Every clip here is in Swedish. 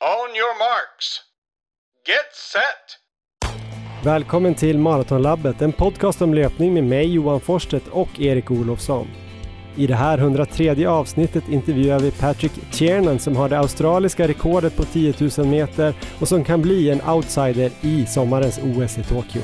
On your marks. Get set! Välkommen till Maratonlabbet, en podcast om löpning med mig Johan Forsstedt och Erik Olofsson. I det här 103 avsnittet intervjuar vi Patrick Tiernan som har det australiska rekordet på 10 000 meter och som kan bli en outsider i sommarens OS i Tokyo.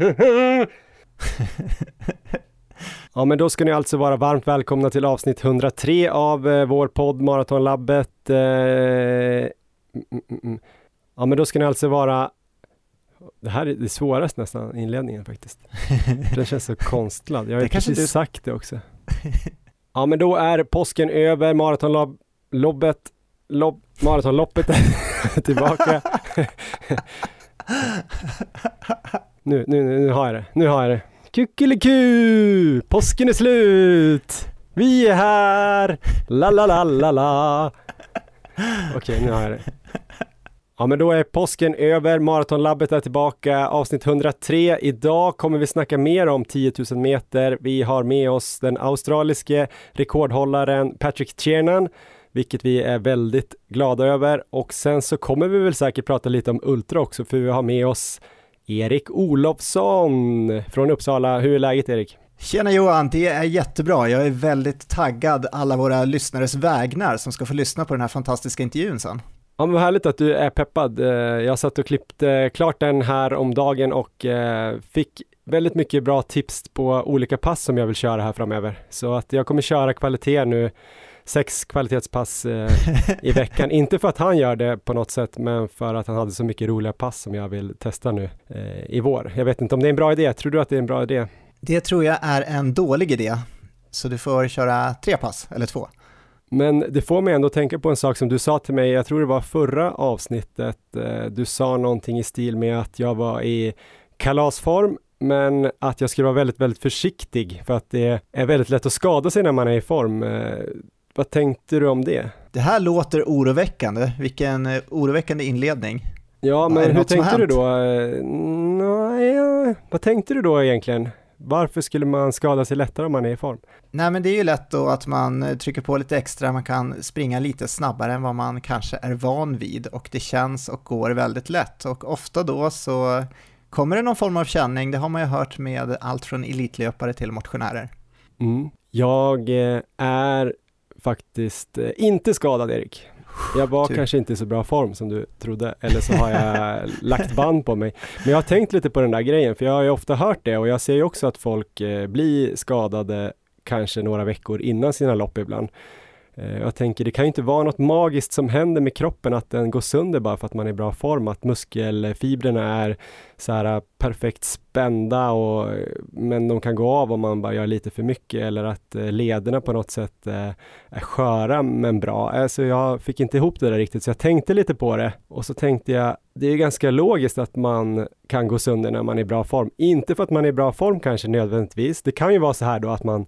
Ja men då ska ni alltså vara varmt välkomna till avsnitt 103 av eh, vår podd Maratonlabbet. Eh, mm, mm, mm. Ja men då ska ni alltså vara det här är det svåraste nästan, inledningen faktiskt. Den känns så konstlad. Jag har ju precis du... sagt det också. Ja men då är påsken över, maratonlobbet, lobb, maratonloppet är tillbaka nu, nu, nu har jag det, nu har jag det. Kuckeliku! Påsken är slut! Vi är här! La la la la la! Okej, nu har jag det. Ja, men då är påsken över. Maratonlabbet är tillbaka. Avsnitt 103. Idag kommer vi snacka mer om 10 000 meter. Vi har med oss den australiske rekordhållaren Patrick Tiernan, vilket vi är väldigt glada över. Och sen så kommer vi väl säkert prata lite om Ultra också, för vi har med oss Erik Olofsson från Uppsala. Hur är läget Erik? Tjena Johan, det är jättebra. Jag är väldigt taggad alla våra lyssnares vägnar som ska få lyssna på den här fantastiska intervjun sen. Ja men vad härligt att du är peppad. Eh, jag satt och klippte klart den här om dagen och eh, fick väldigt mycket bra tips på olika pass som jag vill köra här framöver. Så att jag kommer köra kvalitet nu sex kvalitetspass eh, i veckan. Inte för att han gör det på något sätt, men för att han hade så mycket roliga pass som jag vill testa nu eh, i vår. Jag vet inte om det är en bra idé. Tror du att det är en bra idé? Det tror jag är en dålig idé. Så du får köra tre pass, eller två. Men det får mig ändå tänka på en sak som du sa till mig, jag tror det var förra avsnittet, eh, du sa någonting i stil med att jag var i kalasform, men att jag skulle vara väldigt, väldigt försiktig för att det är väldigt lätt att skada sig när man är i form. Eh, vad tänkte du om det? Det här låter oroväckande. Vilken eh, oroväckande inledning. Ja, men hur tänkte du då? Nej, vad tänkte du då egentligen? Varför skulle man skada sig lättare om man är i form? Nej, men det är ju lätt då att man eh, trycker på lite extra, man kan springa lite snabbare än vad man kanske är van vid och det känns och går väldigt lätt och ofta då så kommer det någon form av känning, det har man ju hört med allt från elitlöpare till motionärer. Mm. Jag eh, är faktiskt eh, inte skadad Erik. Jag var Tur. kanske inte i så bra form som du trodde, eller så har jag lagt band på mig. Men jag har tänkt lite på den där grejen, för jag har ju ofta hört det och jag ser ju också att folk eh, blir skadade kanske några veckor innan sina lopp ibland. Eh, jag tänker, det kan ju inte vara något magiskt som händer med kroppen, att den går sönder bara för att man är i bra form, att muskelfibrerna är så här äh, perfekt spända och, eh, men de kan gå av om man bara gör lite för mycket eller att eh, lederna på något sätt är sköra men bra. Alltså jag fick inte ihop det där riktigt så jag tänkte lite på det och så tänkte jag det är ganska logiskt att man kan gå sönder när man är i bra form. Inte för att man är i bra form kanske nödvändigtvis. Det kan ju vara så här då att man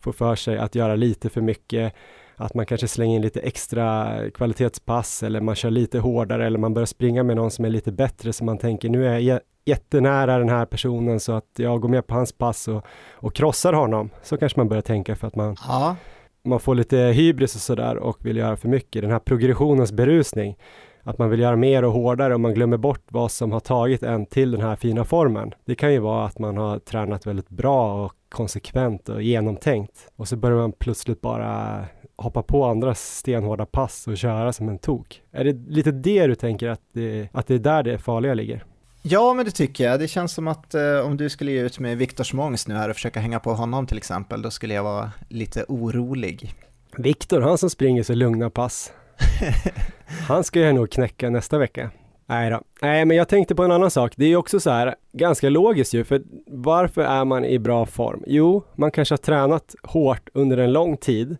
får för sig att göra lite för mycket att man kanske slänger in lite extra kvalitetspass eller man kör lite hårdare eller man börjar springa med någon som är lite bättre så man tänker nu är jag jättenära den här personen så att jag går med på hans pass och, och krossar honom. Så kanske man börjar tänka för att man, ja. man får lite hybris och sådär och vill göra för mycket. Den här progressionens berusning att man vill göra mer och hårdare och man glömmer bort vad som har tagit en till den här fina formen. Det kan ju vara att man har tränat väldigt bra och konsekvent och genomtänkt och så börjar man plötsligt bara hoppa på andras stenhårda pass och köra som en tok. Är det lite det du tänker att det, att det är där det farliga ligger? Ja, men det tycker jag. Det känns som att eh, om du skulle ge ut med Viktor Smångs nu här och försöka hänga på honom till exempel, då skulle jag vara lite orolig. Viktor, han som springer så lugna pass. han ska jag nog knäcka nästa vecka. Nej då. Nej, men jag tänkte på en annan sak. Det är ju också så här, ganska logiskt ju, för varför är man i bra form? Jo, man kanske har tränat hårt under en lång tid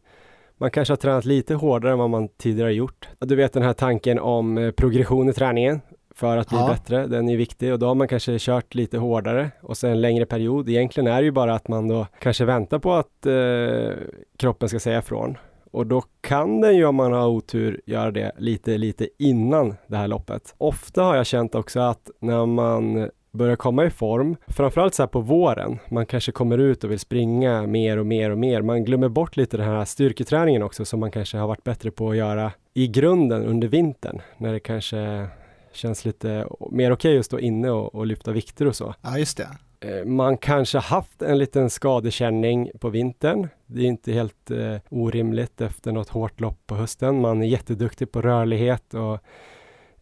man kanske har tränat lite hårdare än vad man tidigare gjort. Du vet den här tanken om eh, progression i träningen för att bli ja. bättre, den är viktig och då har man kanske kört lite hårdare och sen en längre period. Egentligen är det ju bara att man då kanske väntar på att eh, kroppen ska säga ifrån och då kan den ju om man har otur göra det lite, lite innan det här loppet. Ofta har jag känt också att när man börjar komma i form, framförallt så här på våren, man kanske kommer ut och vill springa mer och mer och mer. Man glömmer bort lite den här styrketräningen också som man kanske har varit bättre på att göra i grunden under vintern, när det kanske känns lite mer okej okay att stå inne och, och lyfta vikter och så. Ja, just det. Eh, man kanske haft en liten skadekänning på vintern. Det är inte helt eh, orimligt efter något hårt lopp på hösten. Man är jätteduktig på rörlighet och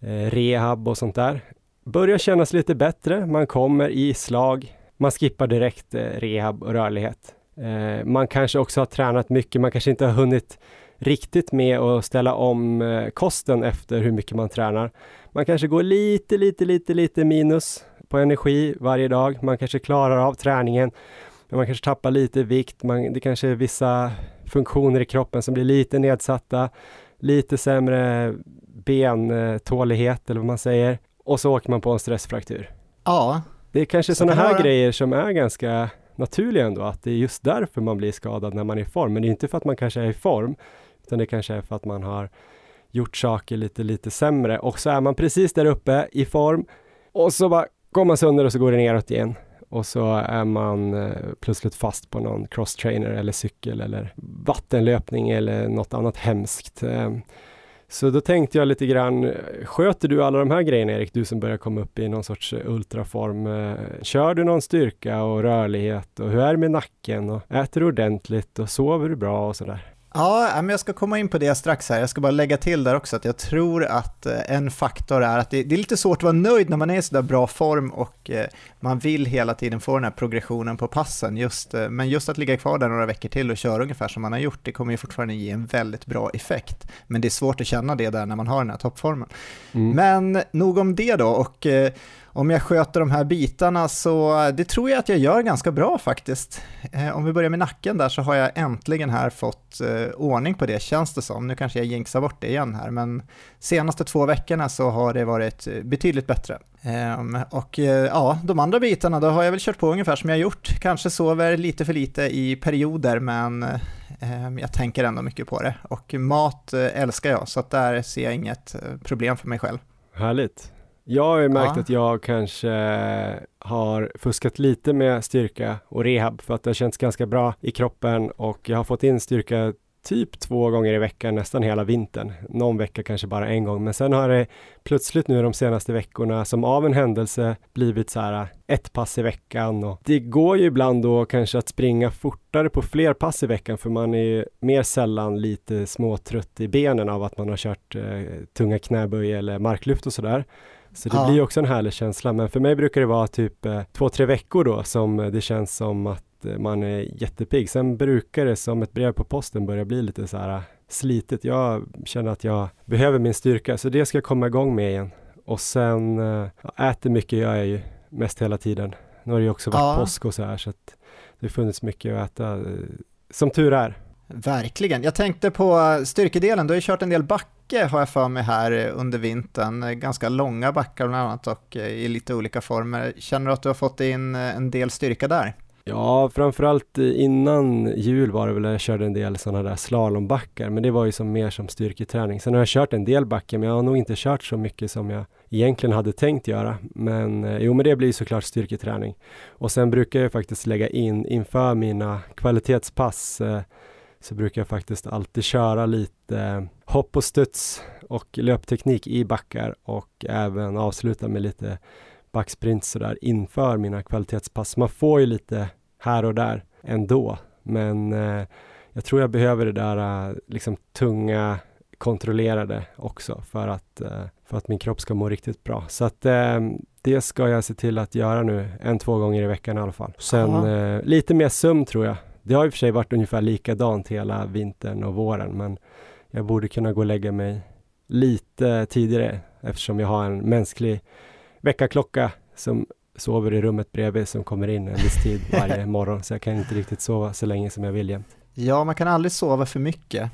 eh, rehab och sånt där. Börjar kännas lite bättre. Man kommer i slag. Man skippar direkt eh, rehab och rörlighet. Eh, man kanske också har tränat mycket. Man kanske inte har hunnit riktigt med att ställa om eh, kosten efter hur mycket man tränar. Man kanske går lite, lite, lite, lite minus på energi varje dag. Man kanske klarar av träningen, men man kanske tappar lite vikt. Man, det kanske är vissa funktioner i kroppen som blir lite nedsatta, lite sämre bentålighet eller vad man säger. Och så åker man på en stressfraktur. Ja. Det är kanske sådana här vara... grejer som är ganska naturliga ändå, att det är just därför man blir skadad när man är i form. Men det är inte för att man kanske är i form, utan det kanske är för att man har gjort saker lite, lite sämre och så är man precis där uppe i form och så bara går man sönder och så går det neråt igen och så är man eh, plötsligt fast på någon crosstrainer eller cykel eller vattenlöpning eller något annat hemskt. Eh, så då tänkte jag lite grann, sköter du alla de här grejerna Erik, du som börjar komma upp i någon sorts eh, ultraform? Kör du någon styrka och rörlighet och hur är det med nacken och äter du ordentligt och sover du bra och sådär? Ja, men jag ska komma in på det strax här. Jag ska bara lägga till där också att jag tror att eh, en faktor är att det, är lite svårt att vara nöjd när man är i sådär bra form och eh, man vill hela tiden få den här progressionen på passen. Just, eh, men just att ligga kvar där några veckor till och köra ungefär som man har gjort, det kommer ju fortfarande ge en väldigt bra effekt. Men det är svårt att känna det där när man har den här toppformen. Mm. Men nog om det då och om jag sköter de här bitarna så eh, det tror jag att jag gör ganska bra faktiskt. Eh, om vi börjar med nacken där så har jag äntligen här fått eh, ordning på det känns det som. Nu kanske jag jinxar bort det igen här men senaste två veckorna så har det varit betydligt bättre. Ehm, och ja, de andra bitarna då har jag väl kört på ungefär som jag gjort. Kanske sover lite för lite i perioder men ehm, jag tänker ändå mycket på det. Och mat älskar jag så att där ser jag inget problem för mig själv. Härligt. Jag har ju märkt ja. att jag kanske har fuskat lite med styrka och rehab för att det har känts ganska bra i kroppen och jag har fått in styrka typ två gånger i veckan nästan hela vintern. Någon vecka kanske bara en gång, men sen har det plötsligt nu de senaste veckorna som av en händelse blivit så här ett pass i veckan och det går ju ibland då kanske att springa fortare på fler pass i veckan för man är mer sällan lite småtrött i benen av att man har kört eh, tunga knäböj eller marklyft och sådär. Så det ja. blir också en härlig känsla. Men för mig brukar det vara typ eh, två, tre veckor då som det känns som att eh, man är jättepigg. Sen brukar det som ett brev på posten börja bli lite så här eh, slitet. Jag känner att jag behöver min styrka, så det ska jag komma igång med igen. Och sen äter mycket gör jag ju mest hela tiden. Nu har det ju också varit ja. påsk och så här, så att det har funnits mycket att äta. Som tur är. Verkligen. Jag tänkte på styrkedelen, du har ju kört en del backe har jag för mig här under vintern. Ganska långa backar bland annat och eh, i lite olika former. Känner du att du har fått in eh, en del styrka där? Ja, framförallt eh, innan jul var det väl jag körde en del sådana där slalombackar, men det var ju som mer som styrketräning. Sen har jag kört en del backar, men jag har nog inte kört så mycket som jag egentligen hade tänkt göra. Men jo, men det blir såklart styrketräning. Och sen brukar jag faktiskt lägga in inför mina kvalitetspass eh, så brukar jag faktiskt alltid köra lite hopp och studs och löpteknik i backar och även avsluta med lite backsprint sådär inför mina kvalitetspass. Man får ju lite här och där ändå, men eh, jag tror jag behöver det där eh, liksom tunga kontrollerade också för att, eh, för att min kropp ska må riktigt bra. Så att det ska jag se till att göra nu en, två gånger i veckan i alla fall. Sen lite mer sömn tror jag. Det har i och för sig varit ungefär likadant hela vintern och våren, men jag borde kunna gå och lägga mig lite tidigare eftersom jag har en mänsklig väckarklocka som sover i rummet bredvid som kommer in en viss tid varje morgon, så jag kan inte riktigt sova så länge som jag vill jämt. Ja, man kan aldrig sova för mycket.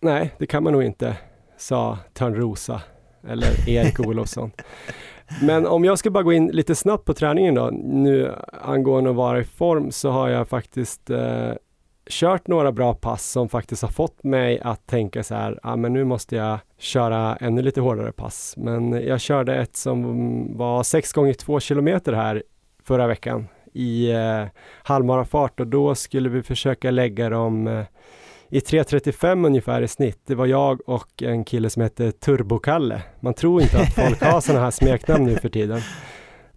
Nej, det kan man nog inte, sa Törnrosa eller Erik Olofsson. Men om jag ska bara gå in lite snabbt på träningen då, nu angående att vara i form, så har jag faktiskt eh, kört några bra pass som faktiskt har fått mig att tänka så här, ja ah, men nu måste jag köra ännu lite hårdare pass. Men jag körde ett som var 6 gånger 2 kilometer här förra veckan i eh, halvmarafart och då skulle vi försöka lägga dem eh, i 3.35 ungefär i snitt. Det var jag och en kille som heter Turbokalle. Man tror inte att folk har sådana här smeknamn nu för tiden.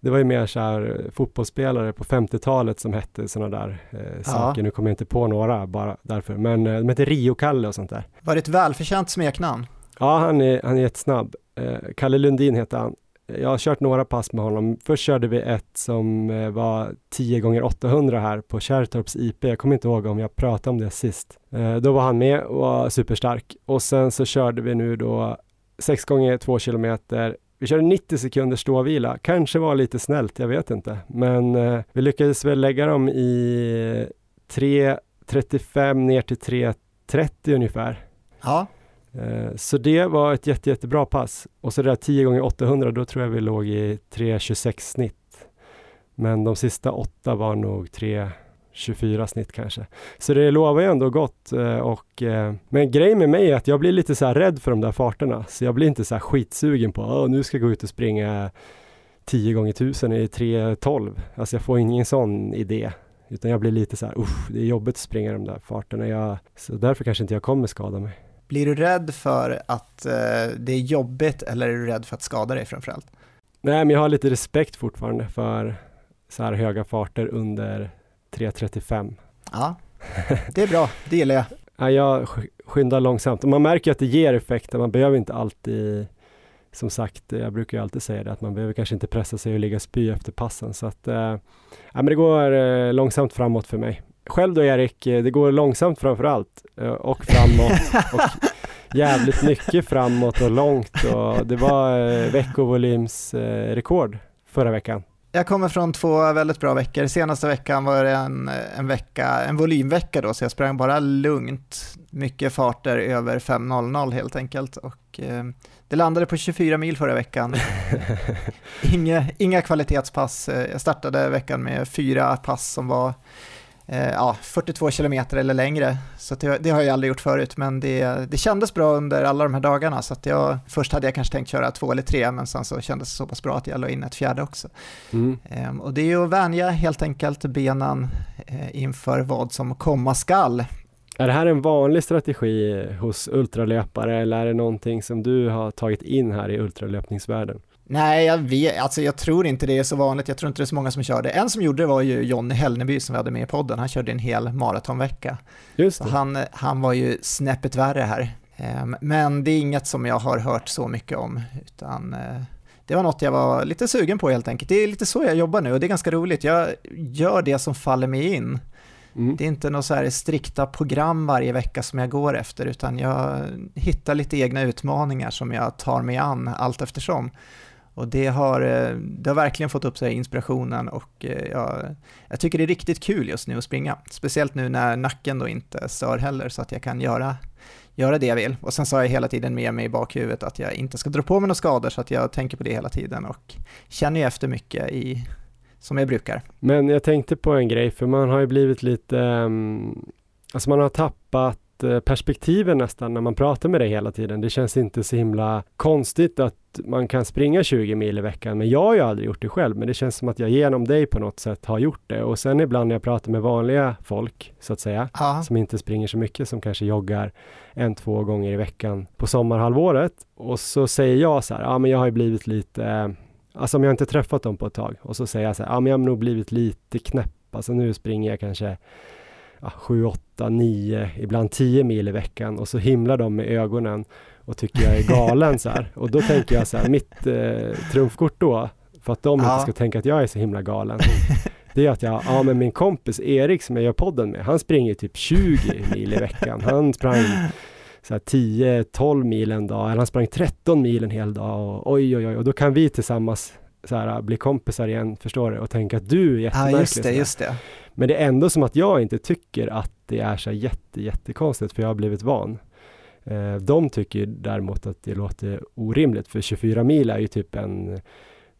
Det var ju mer så här eh, fotbollsspelare på 50-talet som hette sådana där eh, ja. saker. Nu kommer jag inte på några bara därför, men eh, de hette Rio-Kalle och sånt där. Var det ett välförtjänt smeknamn? Ja, han är, han är jättesnabb. Eh, Kalle Lundin heter han. Jag har kört några pass med honom. Först körde vi ett som eh, var 10 gånger 800 här på Kärrtorps IP. Jag kommer inte ihåg om jag pratade om det sist. Eh, då var han med och var superstark. Och sen så körde vi nu då 6 gånger 2 kilometer vi körde 90 sekunders ståvila, kanske var lite snällt, jag vet inte. Men eh, vi lyckades väl lägga dem i 3.35 ner till 3.30 ungefär. Ja. Eh, så det var ett jätte, jättebra pass. Och så det där 10 gånger 800 då tror jag vi låg i 3.26 snitt. Men de sista åtta var nog 3.24 snitt kanske. Så det lovar ju ändå gott. Eh, och, eh, men grejen med mig är att jag blir lite så här rädd för de där farterna. Så jag blir inte så här skitsugen på att nu ska jag gå ut och springa 10 gånger 1000 i 3.12. Alltså jag får ingen sån idé. Utan jag blir lite så här, det är jobbigt att springa de där farterna. Jag, så därför kanske inte jag kommer skada mig. Blir du rädd för att eh, det är jobbigt eller är du rädd för att skada dig framförallt? Nej, men jag har lite respekt fortfarande för så här höga farter under 3.35. Ja, det är bra, det gillar jag. Ja, jag skyndar långsamt och man märker att det ger effekt. Man behöver inte alltid, som sagt, jag brukar ju alltid säga det, att man behöver kanske inte pressa sig och ligga spy efter passen. Så att, eh, ja, men det går eh, långsamt framåt för mig. Själv då Erik, eh, det går långsamt framför allt eh, och framåt och jävligt mycket framåt och långt och det var eh, veckovolymsrekord förra veckan. Jag kommer från två väldigt bra veckor. Senaste veckan var det en, en, vecka, en volymvecka då, så jag sprang bara lugnt. Mycket farter över 5.00 helt enkelt. Och, eh, det landade på 24 mil förra veckan. inga, inga kvalitetspass. Jag startade veckan med fyra pass som var ja, 42 kilometer eller längre. Så det, det, har jag aldrig gjort förut, men det, det kändes bra under alla de här dagarna. Så jag, först hade jag kanske tänkt köra två eller tre, men sen så kändes det så pass bra att jag la in ett fjärde också. Mm. Eh, och det är ju att vänja helt enkelt benen eh, inför vad som komma skall. Är det här en vanlig strategi hos ultralöpare eller är det någonting som du har tagit in här i ultralöpningsvärlden? Nej, jag, vet, alltså jag tror inte det är så vanligt. Jag tror inte det är så många som kör det. En som gjorde det var ju Jonny Hellneby som vi hade med i podden. Han körde en hel maratonvecka. Just. Han, han var ju snäppet värre här. Ehm, men det är inget som jag har hört så mycket om, utan eh, det var något jag var lite sugen på helt enkelt. Det är lite så jag jobbar nu och det är ganska roligt. Jag gör det som faller mig in. Mm. Det är inte några så här strikta program varje vecka som jag går efter, utan jag hittar lite egna utmaningar som jag tar mig an allt eftersom. Och det har, eh, det har verkligen fått upp sig inspirationen och eh, jag, jag tycker det är riktigt kul just nu att springa. Speciellt nu när nacken då inte stör heller så att jag kan göra, göra det jag vill. Och sen så har jag hela tiden med mig i bakhuvudet att jag inte ska dra på mig några skador så att jag tänker på det hela tiden och känner ju efter mycket i, som jag brukar. Men jag tänkte på en grej, för man har ju blivit lite, um, alltså man har tappat Eh, perspektiven nästan när man pratar med dig hela tiden. Det känns inte så himla konstigt att man kan springa 20 mil i veckan, men jag har ju aldrig gjort det själv. Men det känns som att jag genom dig på något sätt har gjort det. Och sen ibland när jag pratar med vanliga folk, så att säga, ja. som inte springer så mycket, som kanske joggar en, två gånger i veckan på sommarhalvåret. Och så säger jag så här, ja men jag har ju blivit lite Alltså om jag inte träffat dem på ett tag och så säger jag så här, ja men jag har nog blivit lite knäpp. Alltså nu springer jag kanske ja, 7, 8, 9, ibland 10 mil i veckan och så himlar de med ögonen och tycker jag är galen så här. Och då tänker jag så här, mitt eh, trumfkort då, för att de ja. inte ska tänka att jag är så himla galen, det är att jag, ja men min kompis Erik som jag gör podden med, han springer typ 20 mil i veckan. Han sprang så 10-12 mil en dag, eller han sprang 13 mil en hel dag och oj oj oj, och då kan vi tillsammans så här, bli kompisar igen, förstår du, och tänka att du är jättemärklig. Ja, just det, just det. Men det är ändå som att jag inte tycker att det är så jätte, jättekonstigt, för jag har blivit van. Eh, de tycker däremot att det låter orimligt, för 24 mil är ju typ en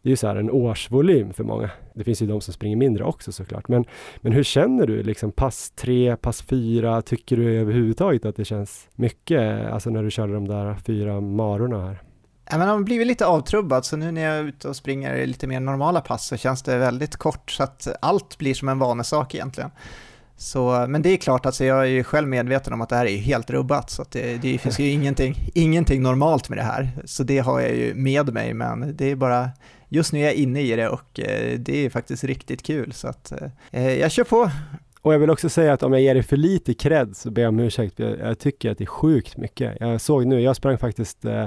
det är ju så här en årsvolym för många. Det finns ju de som springer mindre också såklart. Men, men hur känner du liksom pass tre, pass fyra? Tycker du överhuvudtaget att det känns mycket, alltså när du körde de där fyra marorna här? Ja, men har blivit lite avtrubbad, så nu när jag är ute och springer lite mer normala pass så känns det väldigt kort, så att allt blir som en vanesak egentligen. Så, men det är klart, alltså jag är ju själv medveten om att det här är helt rubbat, så det, det, finns ju ingenting, ingenting normalt med det här. Så det har jag ju med mig, men det är bara, just nu är jag inne i det och eh, det är faktiskt riktigt kul, så att eh, eh, jag kör på. Och jag vill också säga att om jag ger dig för lite cred så ber jag om ursäkt. Jag, jag tycker att det är sjukt mycket. Jag såg nu, jag sprang faktiskt eh,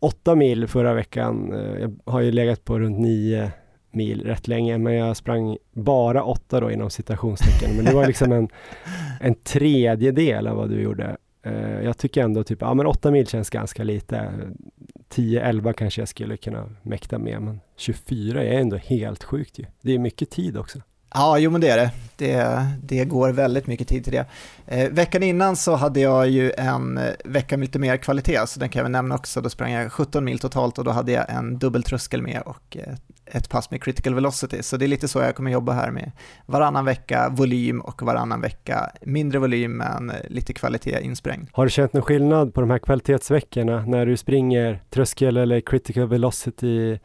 åtta mil förra veckan. Eh, jag har ju legat på runt nio mil rätt länge, men jag sprang bara åtta då inom citationstecken. Men det var liksom en, en tredjedel av vad du gjorde. Uh, jag tycker ändå typ, ja men åtta mil känns ganska lite. 10-11 kanske jag skulle kunna mäkta med, men 24 är ändå helt sjukt ju. Det är mycket tid också. Ja, jo men det är det. Det, det går väldigt mycket tid till det. Eh, veckan innan så hade jag ju en eh, vecka med lite mer kvalitet, så den kan jag väl nämna också. Då sprang jag 17 mil totalt och då hade jag en dubbeltröskel med och eh, ett pass med critical velocity. Så det är lite så jag kommer jobba här med varannan vecka volym och varannan vecka mindre volym men lite kvalitet insprängd. Har du känt någon skillnad på de här kvalitetsveckorna när du springer tröskel eller critical velocity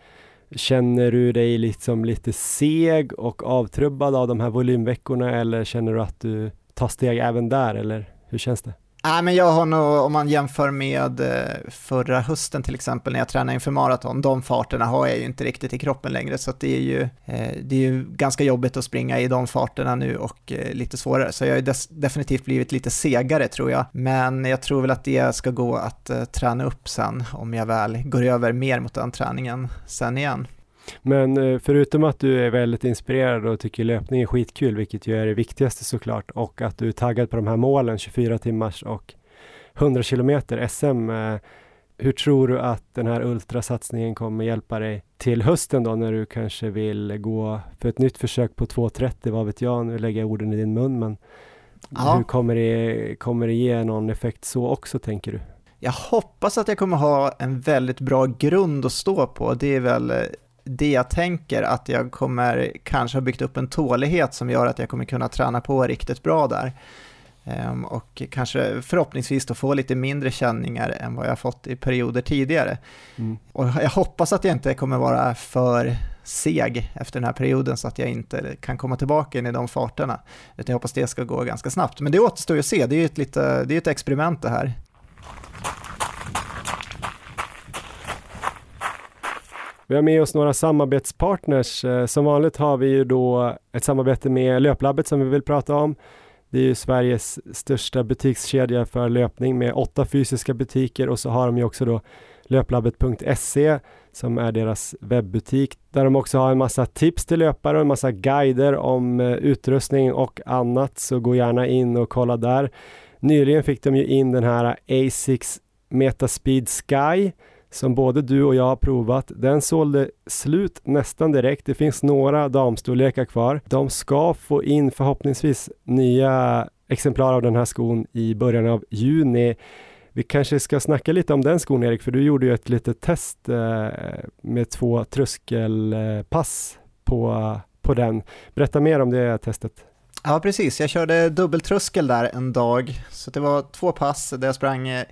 Känner du dig liksom lite seg och avtrubbad av de här volymveckorna eller känner du att du tar steg även där eller hur känns det? Nej, men jag har nog, om man jämför med eh, förra hösten till exempel när jag tränade inför maraton, de farterna har jag ju inte riktigt i kroppen längre, så det är ju, eh, det är ju ganska jobbigt att springa i de farterna nu och eh, lite svårare, så jag har definitivt blivit lite segare tror jag, men jag tror väl att det ska gå att träna upp sen om jag väl går över mer mot den träningen sen igen. Men förutom att du är väldigt inspirerad och tycker löpning är skitkul, vilket ju är det viktigaste såklart, och att du är taggad på de här målen, 24 timmars och 100 kilometer SM. Hur tror du att den här ultrasatsningen kommer hjälpa dig till hösten då när du kanske vill gå för ett nytt försök på 2.30, vad vet jag, nu lägger jag orden i din mun, men ja. hur kommer det, kommer det ge någon effekt så också tänker du? Jag hoppas att jag kommer ha en väldigt bra grund att stå på. Det är väl det jag tänker att jag kommer kanske ha byggt upp en tålighet som gör att jag kommer kunna träna på riktigt bra där. Um, och kanske förhoppningsvis då få lite mindre känningar än vad jag fått i perioder tidigare. Mm. Och jag hoppas att jag inte kommer vara för seg efter den här perioden så att jag inte kan komma tillbaka in i de farterna. Utan jag hoppas det ska gå ganska snabbt. Men det återstår ju att se, det är ju ett, lite, det är ett experiment det här. Vi har med oss några samarbetspartners. Eh, som vanligt har vi ju då ett samarbete med Löplabbet som vi vill prata om. Det är ju Sveriges största butikskedja för löpning med åtta fysiska butiker och så har de ju också då löplabbet.se som är deras webbutik där de också har en massa tips till löpare och en massa guider om eh, utrustning och annat så gå gärna in och kolla där. Nyligen fick de ju in den här Asics Metaspeed Sky som både du och jag har provat. Den sålde slut nästan direkt. Det finns några damstorlekar kvar. De ska få in förhoppningsvis nya exemplar av den här skon i början av juni. Vi kanske ska snacka lite om den skon Erik, för du gjorde ju ett litet test eh, med två tröskelpass på, på den. Berätta mer om det testet. Ja, precis. Jag körde dubbeltröskel där en dag, så det var två pass där jag sprang eh,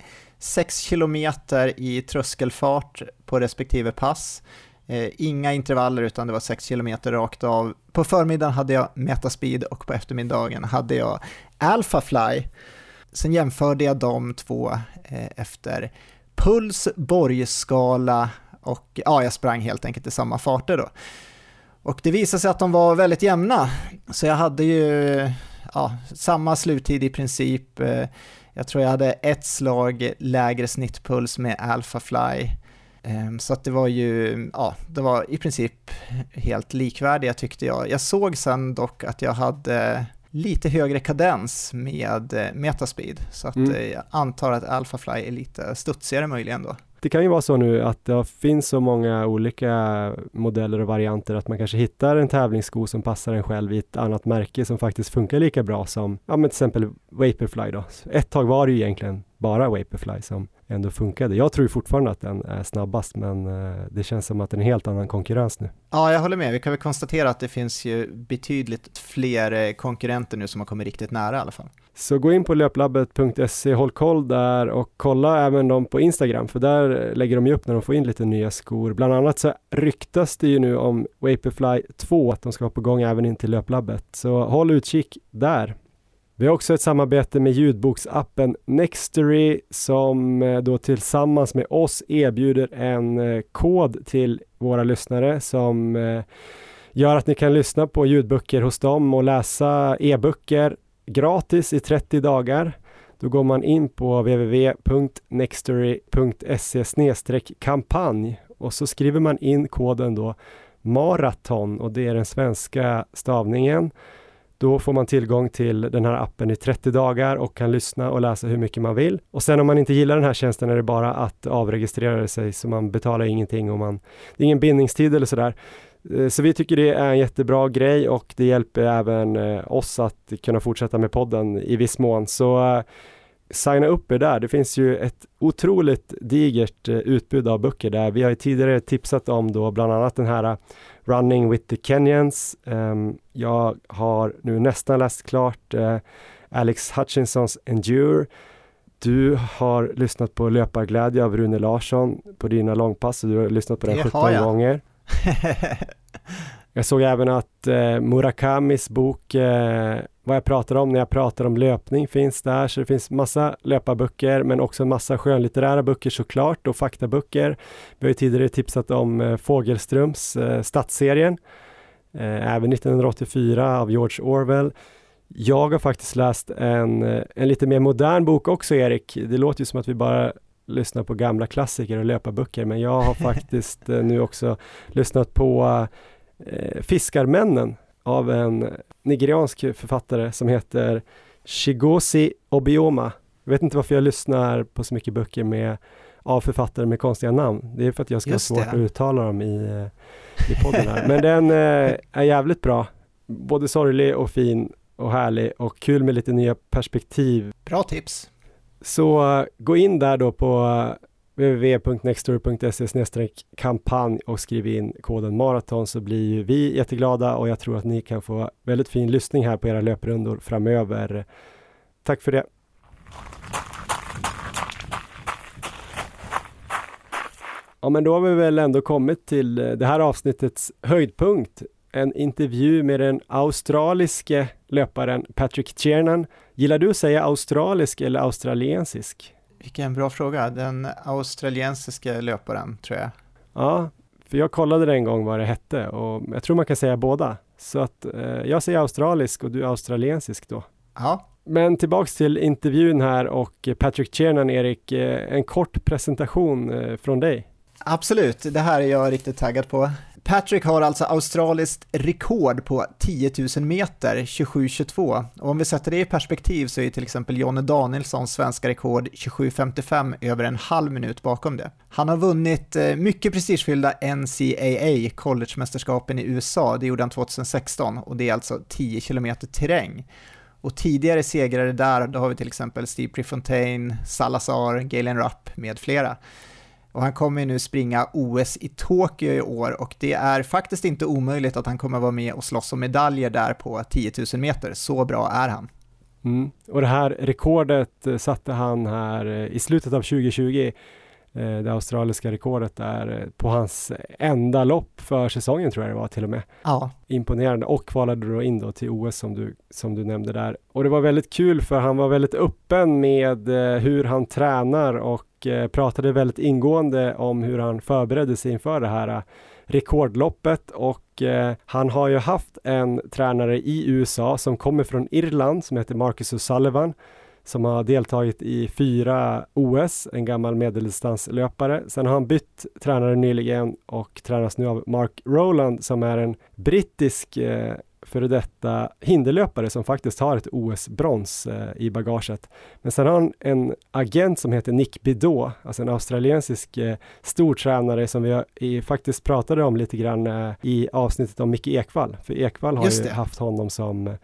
6 kilometer i tröskelfart på respektive pass. Eh, inga intervaller utan det var 6 kilometer rakt av. På förmiddagen hade jag Metaspeed och på eftermiddagen hade jag Alphafly. Sen jämförde jag de två eh, efter puls, borgskala och ja, jag sprang helt enkelt i samma farter då. Och det visade sig att de var väldigt jämna, så jag hade ju ja, samma sluttid i princip. Eh, jag tror jag hade ett slag lägre snittpuls med Alphafly. Ehm, så att det var ju, ja, det var i princip helt likvärdiga tyckte jag. Jag såg sen dock att jag hade lite högre kadens med eh, Metaspeed, så att mm. Eh, jag antar att Alphafly är lite studsigare möjligen då. Det kan ju vara så nu att det finns så många olika modeller och varianter att man kanske hittar en tävlingssko som passar en själv i ett annat märke som faktiskt funkar lika bra som, ja men till exempel Vaporfly då. Ett tag var det ju egentligen bara Vaporfly som, ändå funkade. Jag tror fortfarande att den är snabbast, men eh, det känns som att det är en helt annan konkurrens nu. Ja, jag håller med. Vi kan väl konstatera att det finns ju betydligt fler eh, konkurrenter nu som har kommit riktigt nära i alla fall. Så gå in på löplabbet.se, håll koll där och kolla även dem på Instagram, för där lägger de ju upp när de får in lite nya skor. Bland annat så ryktas det ju nu om Vaporfly 2, att de ska vara på gång även in till löplabbet. Så håll utkik där. Vi har också ett samarbete med ljudboksappen Nextory som eh, då tillsammans med oss erbjuder en eh, kod till våra lyssnare som eh, gör att ni kan lyssna på ljudböcker hos dem och läsa e-böcker gratis i 30 dagar. Då går man in på www.nextory.se kampanj och så skriver man in koden då maraton och det är den svenska stavningen då får man tillgång till den här appen i 30 dagar och kan lyssna och läsa hur mycket man vill. Och sen om man inte gillar den här tjänsten är det bara att avregistrera sig så man betalar ingenting och man, det är ingen bindningstid eller sådär. Eh, så vi tycker det är en jättebra grej och det hjälper även eh, oss att kunna fortsätta med podden i viss mån. Så uh, signa upp er där. Det finns ju ett otroligt digert utbud av böcker där. Vi har ju tidigare tipsat om då bland annat den här Running with the Kenyans. Um, jag har nu nästan läst klart Alex Hutchinsons Endure. Du har lyssnat på Löparglädje av Rune Larsson på dina långpass. Du har lyssnat på den det 17 gånger. jag såg även att eh, Murakamis bok eh, vad jag pratar om när jag pratar om löpning finns där, så det finns massa löparböcker men också massa skönlitterära böcker såklart och faktaböcker. Vi har ju tidigare tipsat om eh, Fågelströms eh, Stadsserien, eh, även 1984 av George Orwell. Jag har faktiskt läst en, eh, en lite mer modern bok också Erik. Det låter ju som att vi bara lyssnar på gamla klassiker och löparböcker men jag har faktiskt eh, nu också lyssnat på eh, Fiskarmännen av en nigeriansk författare som heter Shigosi Obioma. Jag vet inte varför jag lyssnar på så mycket böcker med av författare med konstiga namn. Det är för att jag ska ha svårt att uttala dem i, i podden här. Men den eh, är jävligt bra. Både sorglig och fin och härlig och kul med lite nya perspektiv. Bra tips! Så eh, gå in där då på eh, www.nextory.se kampanj och skriv in koden maraton så blir vi jätteglada och jag tror att ni kan få väldigt fin lyssning här på era löprundor framöver. Tack för det! Ja, men då har vi väl ändå kommit till eh, det här avsnittets höjdpunkt. En intervju med den australiske löparen Patrick Tiernan. Gillar du att säga australisk eller australiensisk? Vilken bra fråga. Den australiensiska löparen, tror jag. Ja, för jag kollade det en gång vad det hette och jag tror man kan säga båda. Så att eh, jag säger australisk och du är australiensisk då. Ja. Men tillbaks till intervjun här och Patrick Chernan, Erik, eh, en kort presentation eh, från dig. Absolut, det här är jag riktigt taggad på. Patrick har alltså australiskt rekord på 10 000 meter 27.22 och om vi sätter det i perspektiv så är till exempel Jonne Danielssons svenska rekord 27.55 över en halv minut bakom det. Han har vunnit eh, mycket prestigefyllda NCAA, collegemästerskapen i USA, det gjorde han 2016 och det är alltså 10 km terräng. Och tidigare segrare där, då har vi till exempel Steve Prefontaine, Salazar, Galen Rupp med flera. Och han kommer nu springa OS i Tokyo i år och det är faktiskt inte omöjligt att han kommer vara med och slåss om medaljer där på 10 000 meter. Så bra är han. Mm. Och det här rekordet eh, satte han här eh, i slutet av 2020. Eh, det australiska rekordet där på hans enda lopp för säsongen tror jag det var till och med. Ja. Imponerande och kvalade då in då till OS som du, som du nämnde där. Och det var väldigt kul för han var väldigt öppen med hur han tränar och Eh, pratade väldigt ingående om hur han förberedde sig inför det här eh, rekordloppet och eh, han har ju haft en tränare i USA som kommer från Irland som heter Marcus O'Sullivan som har deltagit i fyra OS, en gammal medeldistanslöpare. Sen har han bytt tränare nyligen och tränas nu av Mark Rowland som är en brittisk eh, före detta hinderlöpare som faktiskt har ett OS-brons eh, i bagaget. Men sen har han en agent som heter Nick Bidot, alltså en australiensisk eh, stortränare som vi har, i, faktiskt pratade om lite grann eh, i avsnittet om Micke Ekvall. För Ekvall har ju haft honom som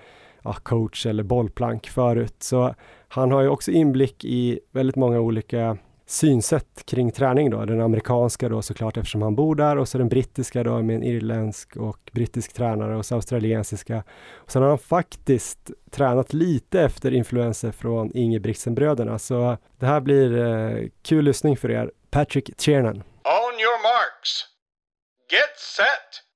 ja, coach eller bollplank förut. Så han har ju också inblick i väldigt många olika synsätt kring träning då. Den amerikanska då såklart eftersom han bor där och så den brittiska då med en irländsk och brittisk tränare och så australiensiska. Och sen har han faktiskt tränat lite efter influenser från Ingebrigtsen-bröderna så det här blir eh, kul lyssning för er. Patrick Tiernan. On your marks. Get set.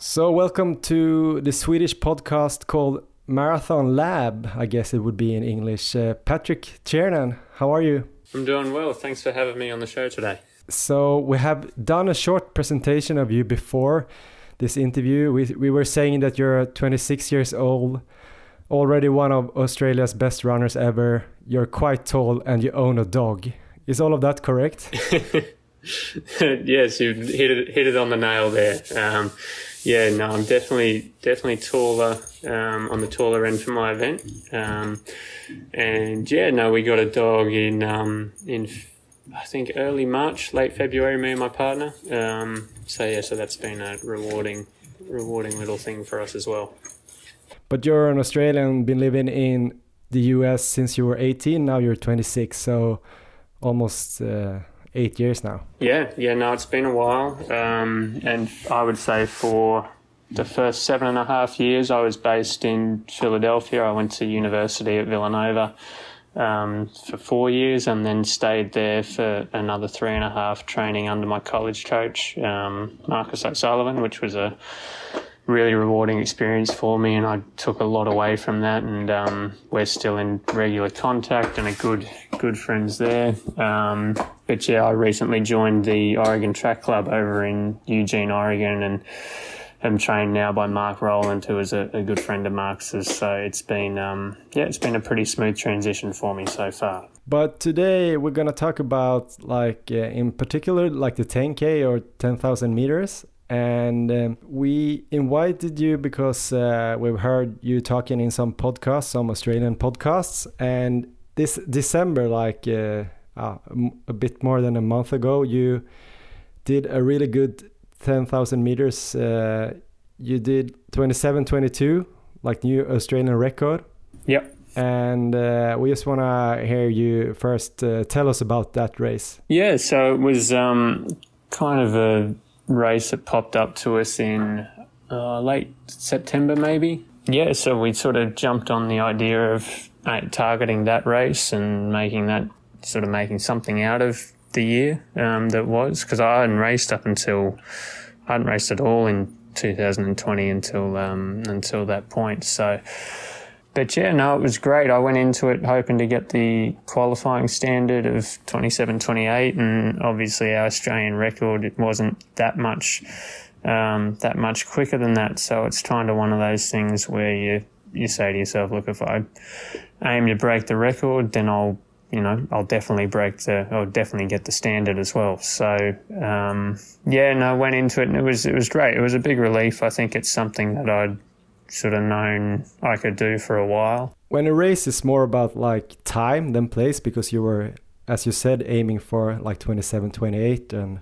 So welcome to the Swedish podcast called Marathon Lab, I guess it would be in English. Uh, Patrick Tiernan, how are you? I'm doing well. Thanks for having me on the show today. So, we have done a short presentation of you before this interview. We, we were saying that you're 26 years old, already one of Australia's best runners ever. You're quite tall and you own a dog. Is all of that correct? yes, you hit it, hit it on the nail there. Um, yeah, no, I'm definitely definitely taller um, on the taller end for my event. Um, and yeah, no, we got a dog in um, in I think early March, late February. Me and my partner. Um, so yeah, so that's been a rewarding rewarding little thing for us as well. But you're an Australian, been living in the US since you were 18. Now you're 26, so almost. Uh, eight years now. Yeah, yeah, no, it's been a while. Um, and I would say for the first seven and a half years, I was based in Philadelphia. I went to university at Villanova um, for four years and then stayed there for another three and a half training under my college coach, um, Marcus O'Sullivan, which was a really rewarding experience for me, and I took a lot away from that. And um, we're still in regular contact and are good good friends there. Um, but yeah, I recently joined the Oregon Track Club over in Eugene, Oregon, and am trained now by Mark Rowland, who is a, a good friend of Mark's. So it's been um, yeah, it's been a pretty smooth transition for me so far. But today we're gonna talk about like uh, in particular like the 10k or 10,000 meters and um, we invited you because uh, we've heard you talking in some podcasts, some Australian podcasts, and this December, like uh, uh, a bit more than a month ago, you did a really good 10,000 meters. Uh, you did 27:22, like new Australian record. Yep. And uh, we just want to hear you first uh, tell us about that race. Yeah, so it was um, kind of a race that popped up to us in uh, late September, maybe. Yeah, so we sort of jumped on the idea of uh, targeting that race and making that sort of making something out of the year um, that was because I hadn't raced up until I hadn't raced at all in 2020 until um, until that point. So but yeah, no, it was great. I went into it hoping to get the qualifying standard of 27.28, and obviously our Australian record it wasn't that much um, that much quicker than that. So it's kind of one of those things where you you say to yourself, look, if I aim to break the record, then I'll you know I'll definitely break the I'll definitely get the standard as well. So um, yeah, no, I went into it and it was it was great. It was a big relief. I think it's something that I'd sort of known I could do for a while. When a race is more about like time than place, because you were, as you said, aiming for like 27, 28, and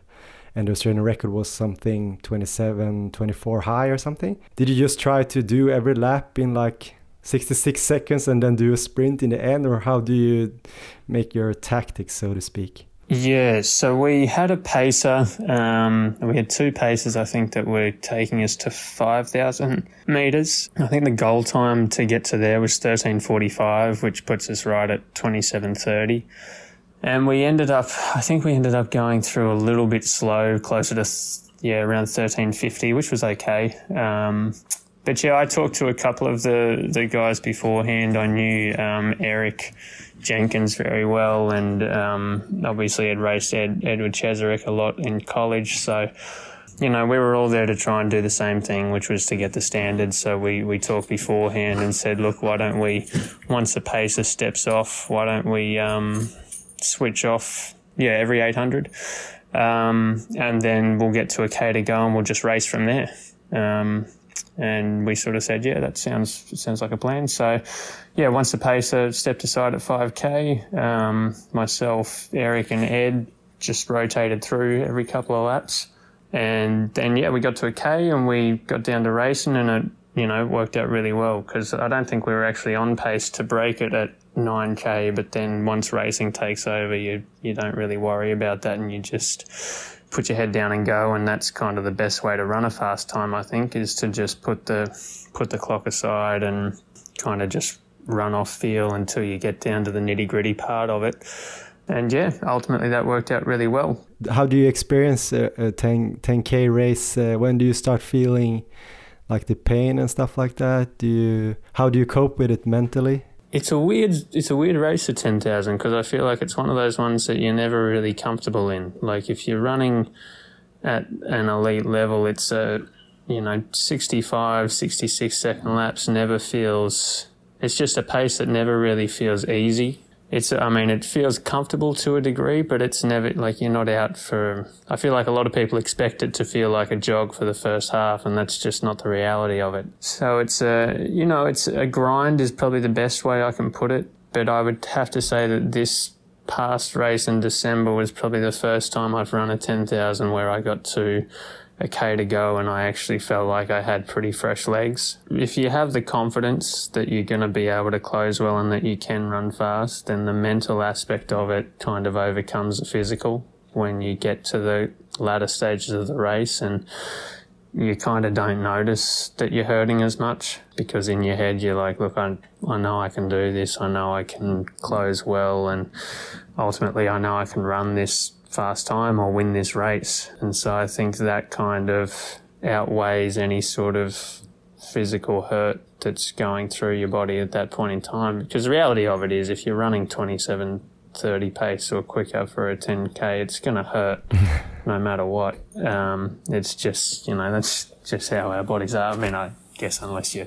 and the Australian record was something 27, 24 high or something. Did you just try to do every lap in like 66 seconds and then do a sprint in the end, or how do you make your tactics, so to speak? Yeah, so we had a pacer. Um, we had two paces, I think, that were taking us to 5,000 meters. I think the goal time to get to there was 1345, which puts us right at 2730. And we ended up, I think we ended up going through a little bit slow, closer to, yeah, around 1350, which was okay. Um, but yeah, I talked to a couple of the, the guys beforehand. I knew um, Eric Jenkins very well, and um, obviously had raced Ed, Edward Cheserek a lot in college. So, you know, we were all there to try and do the same thing, which was to get the standards. So we, we talked beforehand and said, look, why don't we, once the pacer steps off, why don't we um, switch off, yeah, every 800? Um, and then we'll get to a K to go and we'll just race from there. Um, and we sort of said, yeah, that sounds sounds like a plan. So, yeah, once the pacer stepped aside at 5k, um, myself, Eric, and Ed just rotated through every couple of laps, and then yeah, we got to a k and we got down to racing, and it you know worked out really well because I don't think we were actually on pace to break it at 9k, but then once racing takes over, you you don't really worry about that, and you just put your head down and go. And that's kind of the best way to run a fast time, I think, is to just put the put the clock aside and kind of just run off feel until you get down to the nitty gritty part of it. And yeah, ultimately that worked out really well. How do you experience a, a 10, 10k race? Uh, when do you start feeling like the pain and stuff like that? Do you how do you cope with it mentally? It's a weird it's a weird race at 10,000 because I feel like it's one of those ones that you're never really comfortable in. Like if you're running at an elite level, it's a you know 65 66 second laps never feels it's just a pace that never really feels easy it's i mean it feels comfortable to a degree but it's never like you're not out for i feel like a lot of people expect it to feel like a jog for the first half and that's just not the reality of it. So it's a you know it's a grind is probably the best way i can put it but i would have to say that this past race in december was probably the first time i've run a 10000 where i got to a K to go and I actually felt like I had pretty fresh legs. If you have the confidence that you're going to be able to close well and that you can run fast, then the mental aspect of it kind of overcomes the physical when you get to the latter stages of the race and you kind of don't notice that you're hurting as much because in your head you're like, look, I, I know I can do this. I know I can close well. And ultimately, I know I can run this fast time or win this race. And so I think that kind of outweighs any sort of physical hurt that's going through your body at that point in time. Because the reality of it is, if you're running 27, 30 pace or quicker for a 10k, it's going to hurt no matter what. Um, it's just, you know, that's just how our bodies are. I mean, I guess unless your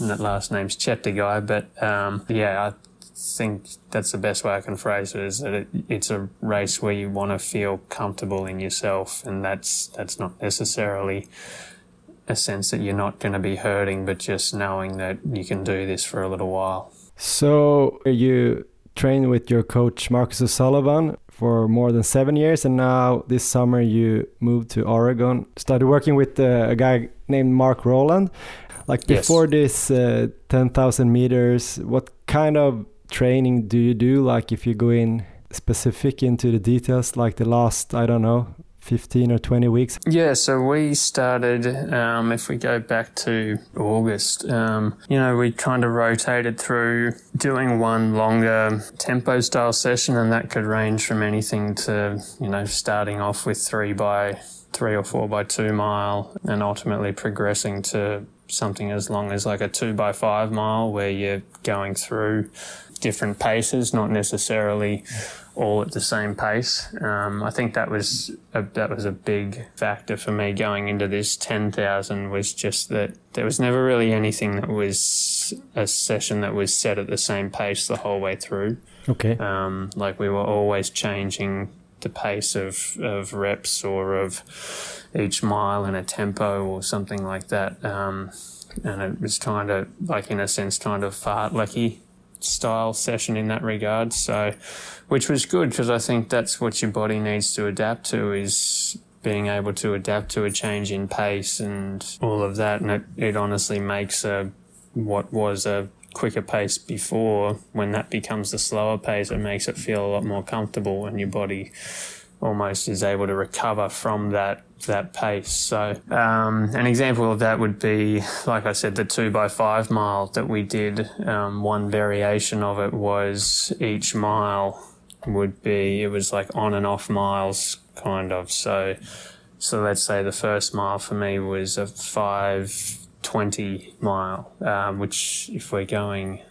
last name's Chepter guy, but um, yeah, I think that's the best way I can phrase it is that it, it's a race where you want to feel comfortable in yourself, and that's that's not necessarily a sense that you're not going to be hurting, but just knowing that you can do this for a little while. So you trained with your coach Marcus O'Sullivan for more than seven years, and now this summer you moved to Oregon, started working with uh, a guy named Mark Rowland. Like before yes. this uh, 10,000 meters, what kind of training do you do? Like if you go in specific into the details, like the last, I don't know, 15 or 20 weeks? Yeah, so we started, um, if we go back to August, um, you know, we kind of rotated through doing one longer tempo style session, and that could range from anything to, you know, starting off with three by three or four by two mile and ultimately progressing to something as long as like a two by five mile where you're going through different paces, not necessarily all at the same pace. Um, I think that was a, that was a big factor for me going into this ten thousand was just that there was never really anything that was a session that was set at the same pace the whole way through. Okay. Um, like we were always changing the pace of, of reps or of each mile in a tempo or something like that. Um, and it was trying to, like in a sense, trying to fartlek style session in that regard. So, which was good because I think that's what your body needs to adapt to is being able to adapt to a change in pace and all of that. And it, it honestly makes a, what was a quicker pace before, when that becomes the slower pace, it makes it feel a lot more comfortable and your body almost is able to recover from that that pace. So um, an example of that would be, like I said, the two by five mile that we did. Um, one variation of it was each mile would be it was like on and off miles kind of. So so let's say the first mile for me was a five twenty mile, um, which if we're going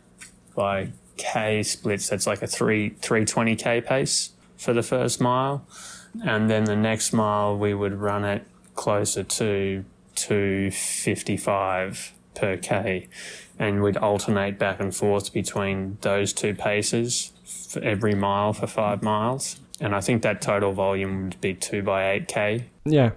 by k splits, that's like a three three twenty k pace for the first mile. And then the next mile, we would run it closer to 255 per K. And we'd alternate back and forth between those two paces for every mile for five miles. And I think that total volume would be two by eight K. Yeah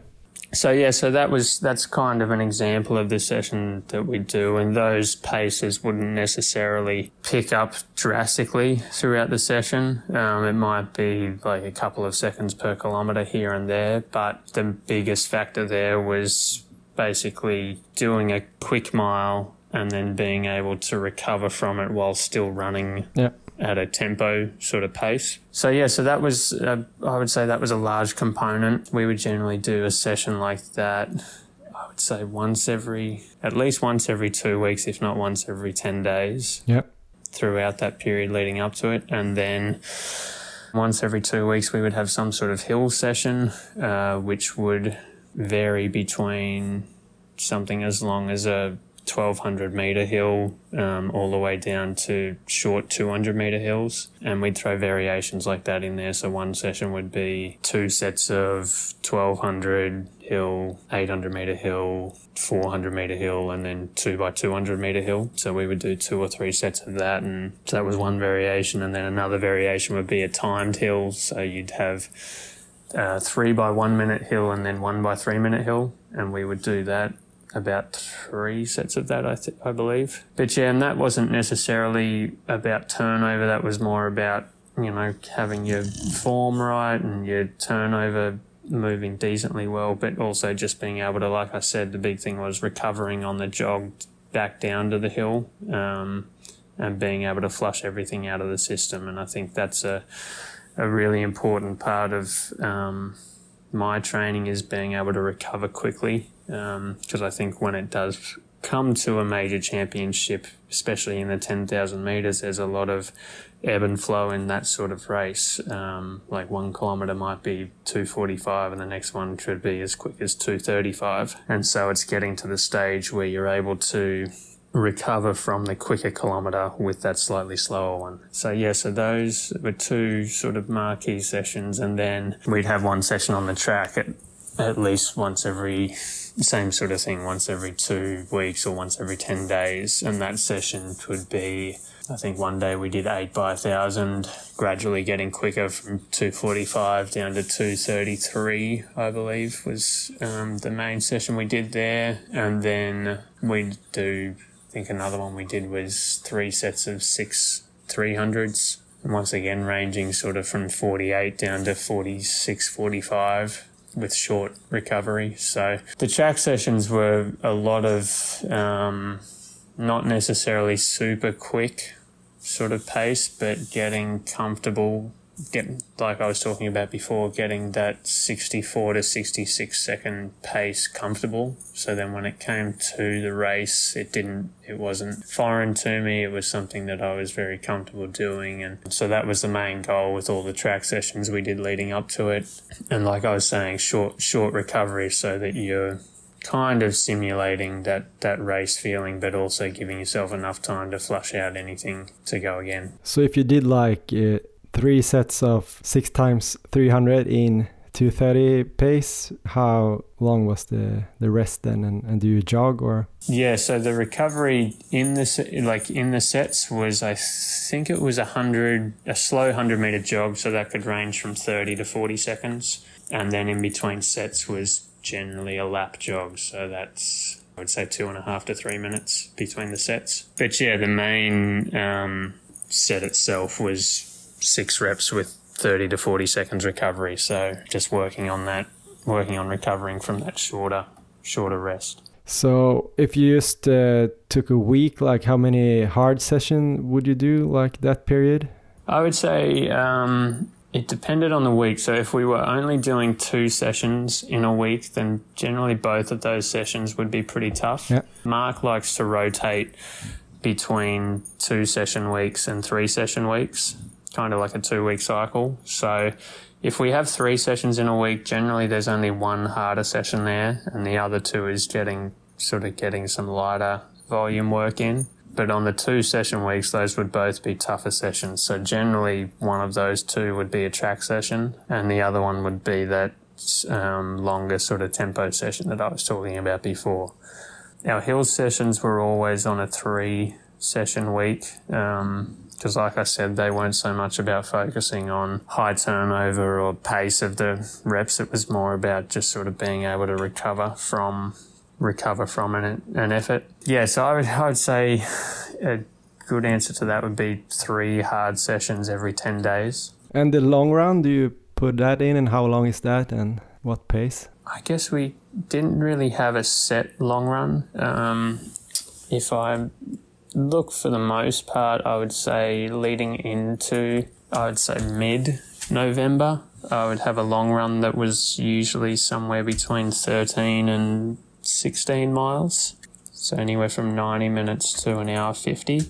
so yeah, so that was that's kind of an example of the session that we do, and those paces wouldn't necessarily pick up drastically throughout the session. Um, it might be like a couple of seconds per kilometre here and there, but the biggest factor there was basically doing a quick mile and then being able to recover from it while still running yeah. At a tempo sort of pace. So yeah, so that was uh, I would say that was a large component. We would generally do a session like that. I would say once every at least once every two weeks, if not once every ten days. Yep. Throughout that period leading up to it, and then once every two weeks we would have some sort of hill session, uh, which would vary between something as long as a 1200 meter hill um, all the way down to short 200 meter hills. And we'd throw variations like that in there. So one session would be two sets of 1200 hill 800 meter hill 400 meter hill and then 2 by 200 meter hill. So we would do two or three sets of that. And so that was one variation. And then another variation would be a timed hill. So you'd have uh, three by one minute hill and then one by three minute hill. And we would do that about three sets of that, I, th- I believe. But yeah, and that wasn't necessarily about turnover. That was more about you know having your form right and your turnover moving decently well, but also just being able to, like I said, the big thing was recovering on the jog back down to the hill um, and being able to flush everything out of the system. And I think that's a a really important part of um, my training is being able to recover quickly because um, I think when it does come to a major championship, especially in the 10,000 meters, there's a lot of ebb and flow in that sort of race. Um, like one kilometer might be 245 and the next one should be as quick as 235. And so it's getting to the stage where you're able to recover from the quicker kilometre with that slightly slower one. So yeah, so those were two sort of marquee sessions and then we'd have one session on the track at, at least once every same sort of thing once every two weeks or once every 10 days. And that session could be, I think one day we did eight by a thousand, gradually getting quicker from 245 down to 233, I believe was um, the main session we did there. And then we'd do, I think another one we did was three sets of six 300s. And once again, ranging sort of from 48 down to 46, 45 with short recovery. So the track sessions were a lot of um, not necessarily super quick sort of pace, but getting comfortable get like I was talking about before, getting that 64 to 66 second pace comfortable. So then when it came to the race, it didn't, it wasn't foreign to me. It was something that I was very comfortable doing. And so that was the main goal with all the track sessions we did leading up to it. And like I was saying, short, short recovery so that you're kind of simulating that, that race feeling, but also giving yourself enough time to flush out anything to go again. So if you did like uh, three sets of six times 300 in 230 pace. How long was the the rest then? And, and do you jog or? Yeah so the recovery in the like in the sets was i think it was a hundred a slow 100 meter jog so that could range from 30 to 40 seconds. And then in between sets was generally a lap jog so that's i would say two and a half to three minutes between the sets. But yeah the main um, set itself was six reps with 30 to 40 seconds recovery. So just working on that, working on recovering from that shorter, shorter rest. So if you just uh, took a week, like how many hard session would you do like that period? I would say um, it depended on the week. So if we were only doing two sessions in a week, then generally both of those sessions would be pretty tough. Yeah. Mark likes to rotate between two session weeks and three session weeks kind of like a two week cycle. So if we have three sessions in a week, generally there's only one harder session there, and the other two is getting sort of getting some lighter volume work in. But on the two session weeks, those would both be tougher sessions. So generally, one of those two would be a track session, and the other one would be that um, longer sort of tempo session that I was talking about before. Our hill sessions were always on a three session week. Um, because like I said, they weren't so much about focusing on high turnover or pace of the reps. It was more about just sort of being able to recover from recover from an, an effort. Yeah, so I would, I would say a good answer to that would be three hard sessions every 10 days. And the long run, do you put that in and how long is that and what pace? I guess we didn't really have a set long run. Um, if I Look, for the most part, I would say leading into, I would say mid November, I would have a long run that was usually somewhere between 13 and 16 miles. So anywhere from 90 minutes to an hour 50.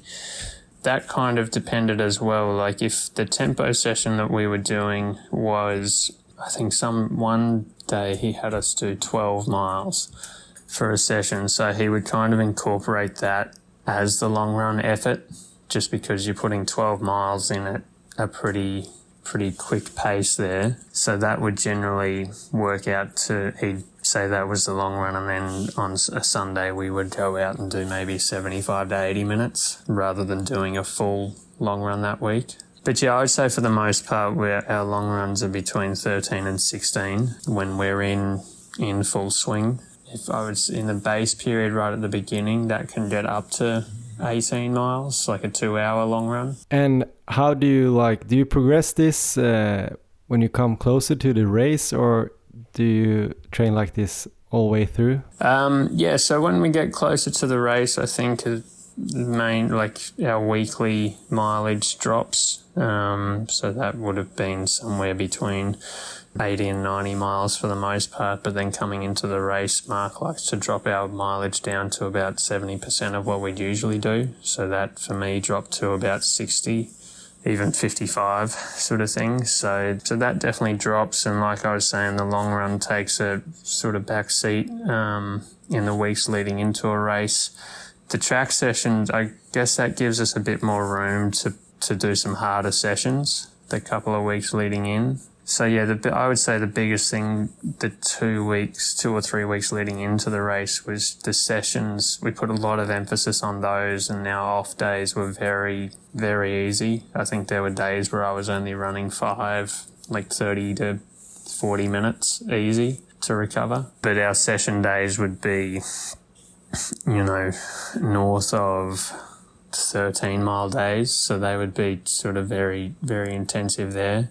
That kind of depended as well. Like if the tempo session that we were doing was, I think some one day he had us do 12 miles for a session. So he would kind of incorporate that as the long run effort, just because you're putting 12 miles in at a pretty pretty quick pace there. So that would generally work out to he'd say that was the long run, and then on a Sunday we would go out and do maybe 75 to 80 minutes rather than doing a full long run that week. But yeah, I would say for the most part, where our long runs are between 13 and 16 when we're in in full swing. If I was in the base period right at the beginning, that can get up to 18 miles, like a two hour long run. And how do you like, do you progress this uh, when you come closer to the race or do you train like this all the way through? Um, yeah, so when we get closer to the race, I think the main, like our weekly mileage drops. Um, so that would have been somewhere between 80 and 90 miles for the most part, but then coming into the race, Mark likes to drop our mileage down to about 70% of what we'd usually do. So that for me dropped to about 60, even 55 sort of thing. So, so that definitely drops. And like I was saying, the long run takes a sort of back seat um, in the weeks leading into a race. The track sessions, I guess that gives us a bit more room to, to do some harder sessions the couple of weeks leading in. So yeah, the, I would say the biggest thing the two weeks, two or three weeks leading into the race was the sessions. We put a lot of emphasis on those, and our off days were very, very easy. I think there were days where I was only running five, like thirty to forty minutes easy to recover. But our session days would be, you know, north of 13 mile days. So they would be sort of very, very intensive there.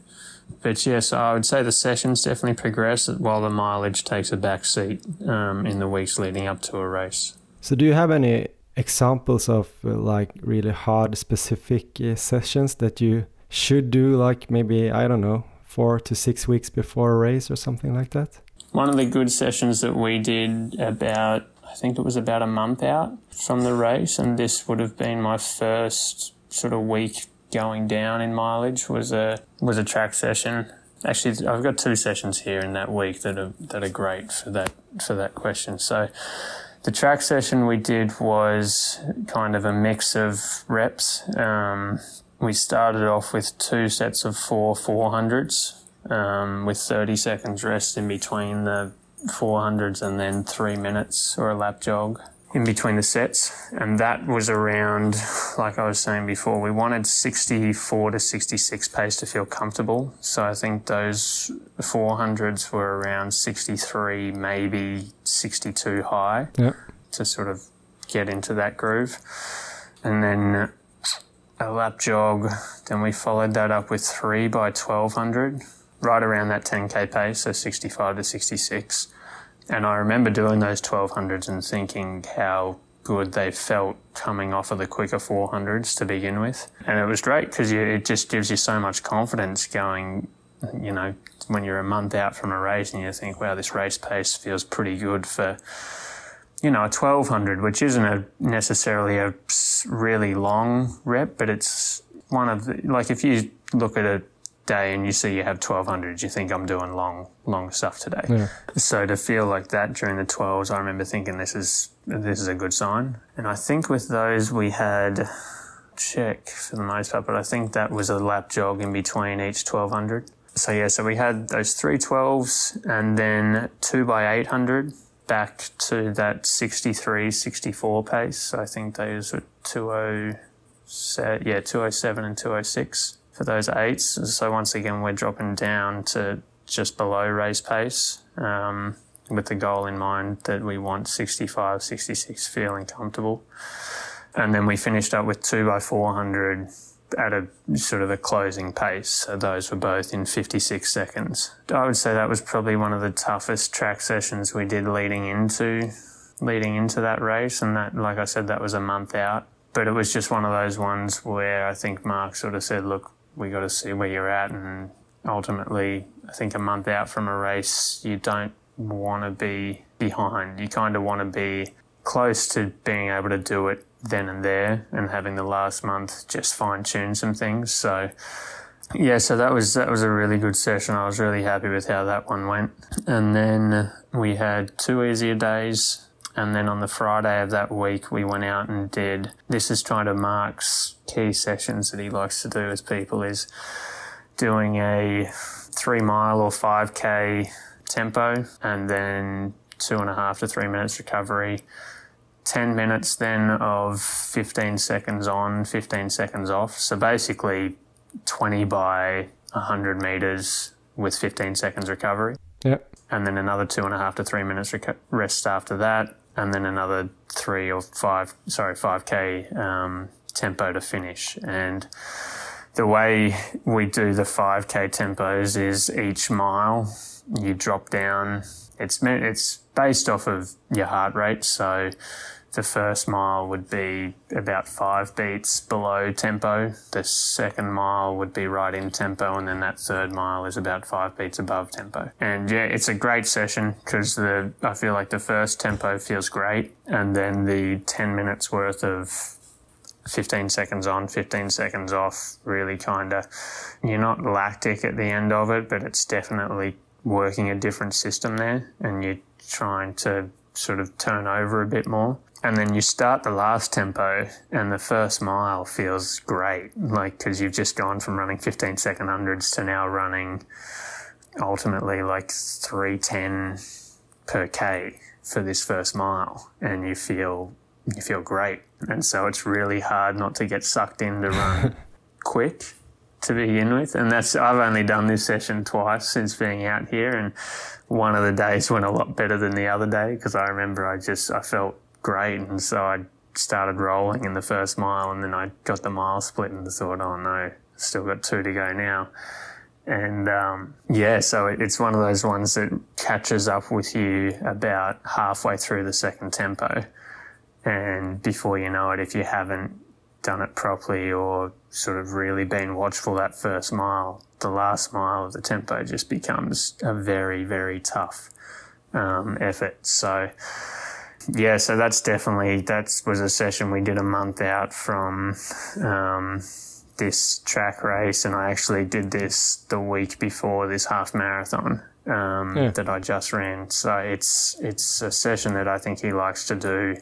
But yes, I would say the sessions definitely progress while the mileage takes a back seat um, in the weeks leading up to a race. So, do you have any examples of uh, like really hard specific uh, sessions that you should do, like maybe, I don't know, four to six weeks before a race or something like that? One of the good sessions that we did about, I think it was about a month out from the race, and this would have been my first sort of week going down in mileage was a was a track session. Actually, I've got two sessions here in that week that are that are great for that for that question. So, the track session we did was kind of a mix of reps. Um, we started off with two sets of four 400s um, with 30 seconds rest in between the 400s and then three minutes or a lap jog in between the sets. And that was around, like I was saying before, we wanted 64 to 66 pace to feel comfortable. So I think those 400s were around 63, maybe 62 high yeah. to sort of get into that groove. And then a lap jog, then we followed that up with three by 1200, right around that 10k pace, so 65 to 66 and I remember doing those 1200s and thinking how good they felt coming off of the quicker 400s to begin with. And it was great because it just gives you so much confidence going, you know, when you're a month out from a race and you think, wow, this race pace feels pretty good for, you know, a 1200, which isn't a necessarily a really long rep, but it's one of the, like if you look at a day and you see you have 1200 you think i'm doing long long stuff today. Yeah. so to feel like that during the 12s i remember thinking this is this is a good sign. And i think with those we had check for the most part but i think that was a lap jog in between each 1200 so yeah so we had those three 12s and then two by 800 back to that 63 64 pace. So i think those were 20 yeah 207 and 206 for those eights. So once again, we're dropping down to just below race pace um, with the goal in mind that we want 65, 66 feeling comfortable. And then we finished up with two by 400 at a sort of a closing pace. So those were both in 56 seconds. I would say that was probably one of the toughest track sessions we did leading into leading into that race. And that, like I said, that was a month out but it was just one of those ones where I think Mark sort of said, look, we got to see where you're at. And ultimately, I think a month out from a race, you don't want to be behind. You kind of want to be close to being able to do it then and there and having the last month just fine tune some things. So, yeah, so that was that was a really good session. I was really happy with how that one went. And then we had two easier days. And then on the Friday of that week, we went out and did. This is trying to Mark's key sessions that he likes to do with people is doing a three mile or five k tempo, and then two and a half to three minutes recovery. 10 minutes then of 15 seconds on, 15 seconds off. So basically 20 by 100 meters with 15 seconds recovery. Yeah. And then another two and a half to three minutes rest after that. And then another three or five, sorry, 5K um, tempo to finish. And the way we do the 5K tempos is each mile you drop down. It's it's based off of your heart rate. So the first mile would be about five beats below tempo. The second mile would be right in tempo, and then that third mile is about five beats above tempo. And yeah, it's a great session because the I feel like the first tempo feels great, and then the ten minutes worth of 15 seconds on, 15 seconds off, really kind of, you're not lactic at the end of it, but it's definitely working a different system there and you're trying to sort of turn over a bit more and then you start the last tempo and the first mile feels great like because you've just gone from running 15 second hundreds to now running ultimately like 310 per k for this first mile and you feel you feel great. And so it's really hard not to get sucked in to run quick to begin with. And that's i've only done this session twice since being out here and one of the days went a lot better than the other day because i remember i just i felt great. And so I started rolling in the first mile and then I got the mile split and thought, oh no, still got two to go now. And um, yeah, so it's one of those ones that catches up with you about halfway through the second tempo. And before you know it, if you haven't done it properly or sort of really been watchful that first mile, the last mile of the tempo just becomes a very, very tough um, effort. So, yeah, so that's definitely that was a session we did a month out from um, this track race, and I actually did this the week before this half marathon um, yeah. that I just ran. So it's it's a session that I think he likes to do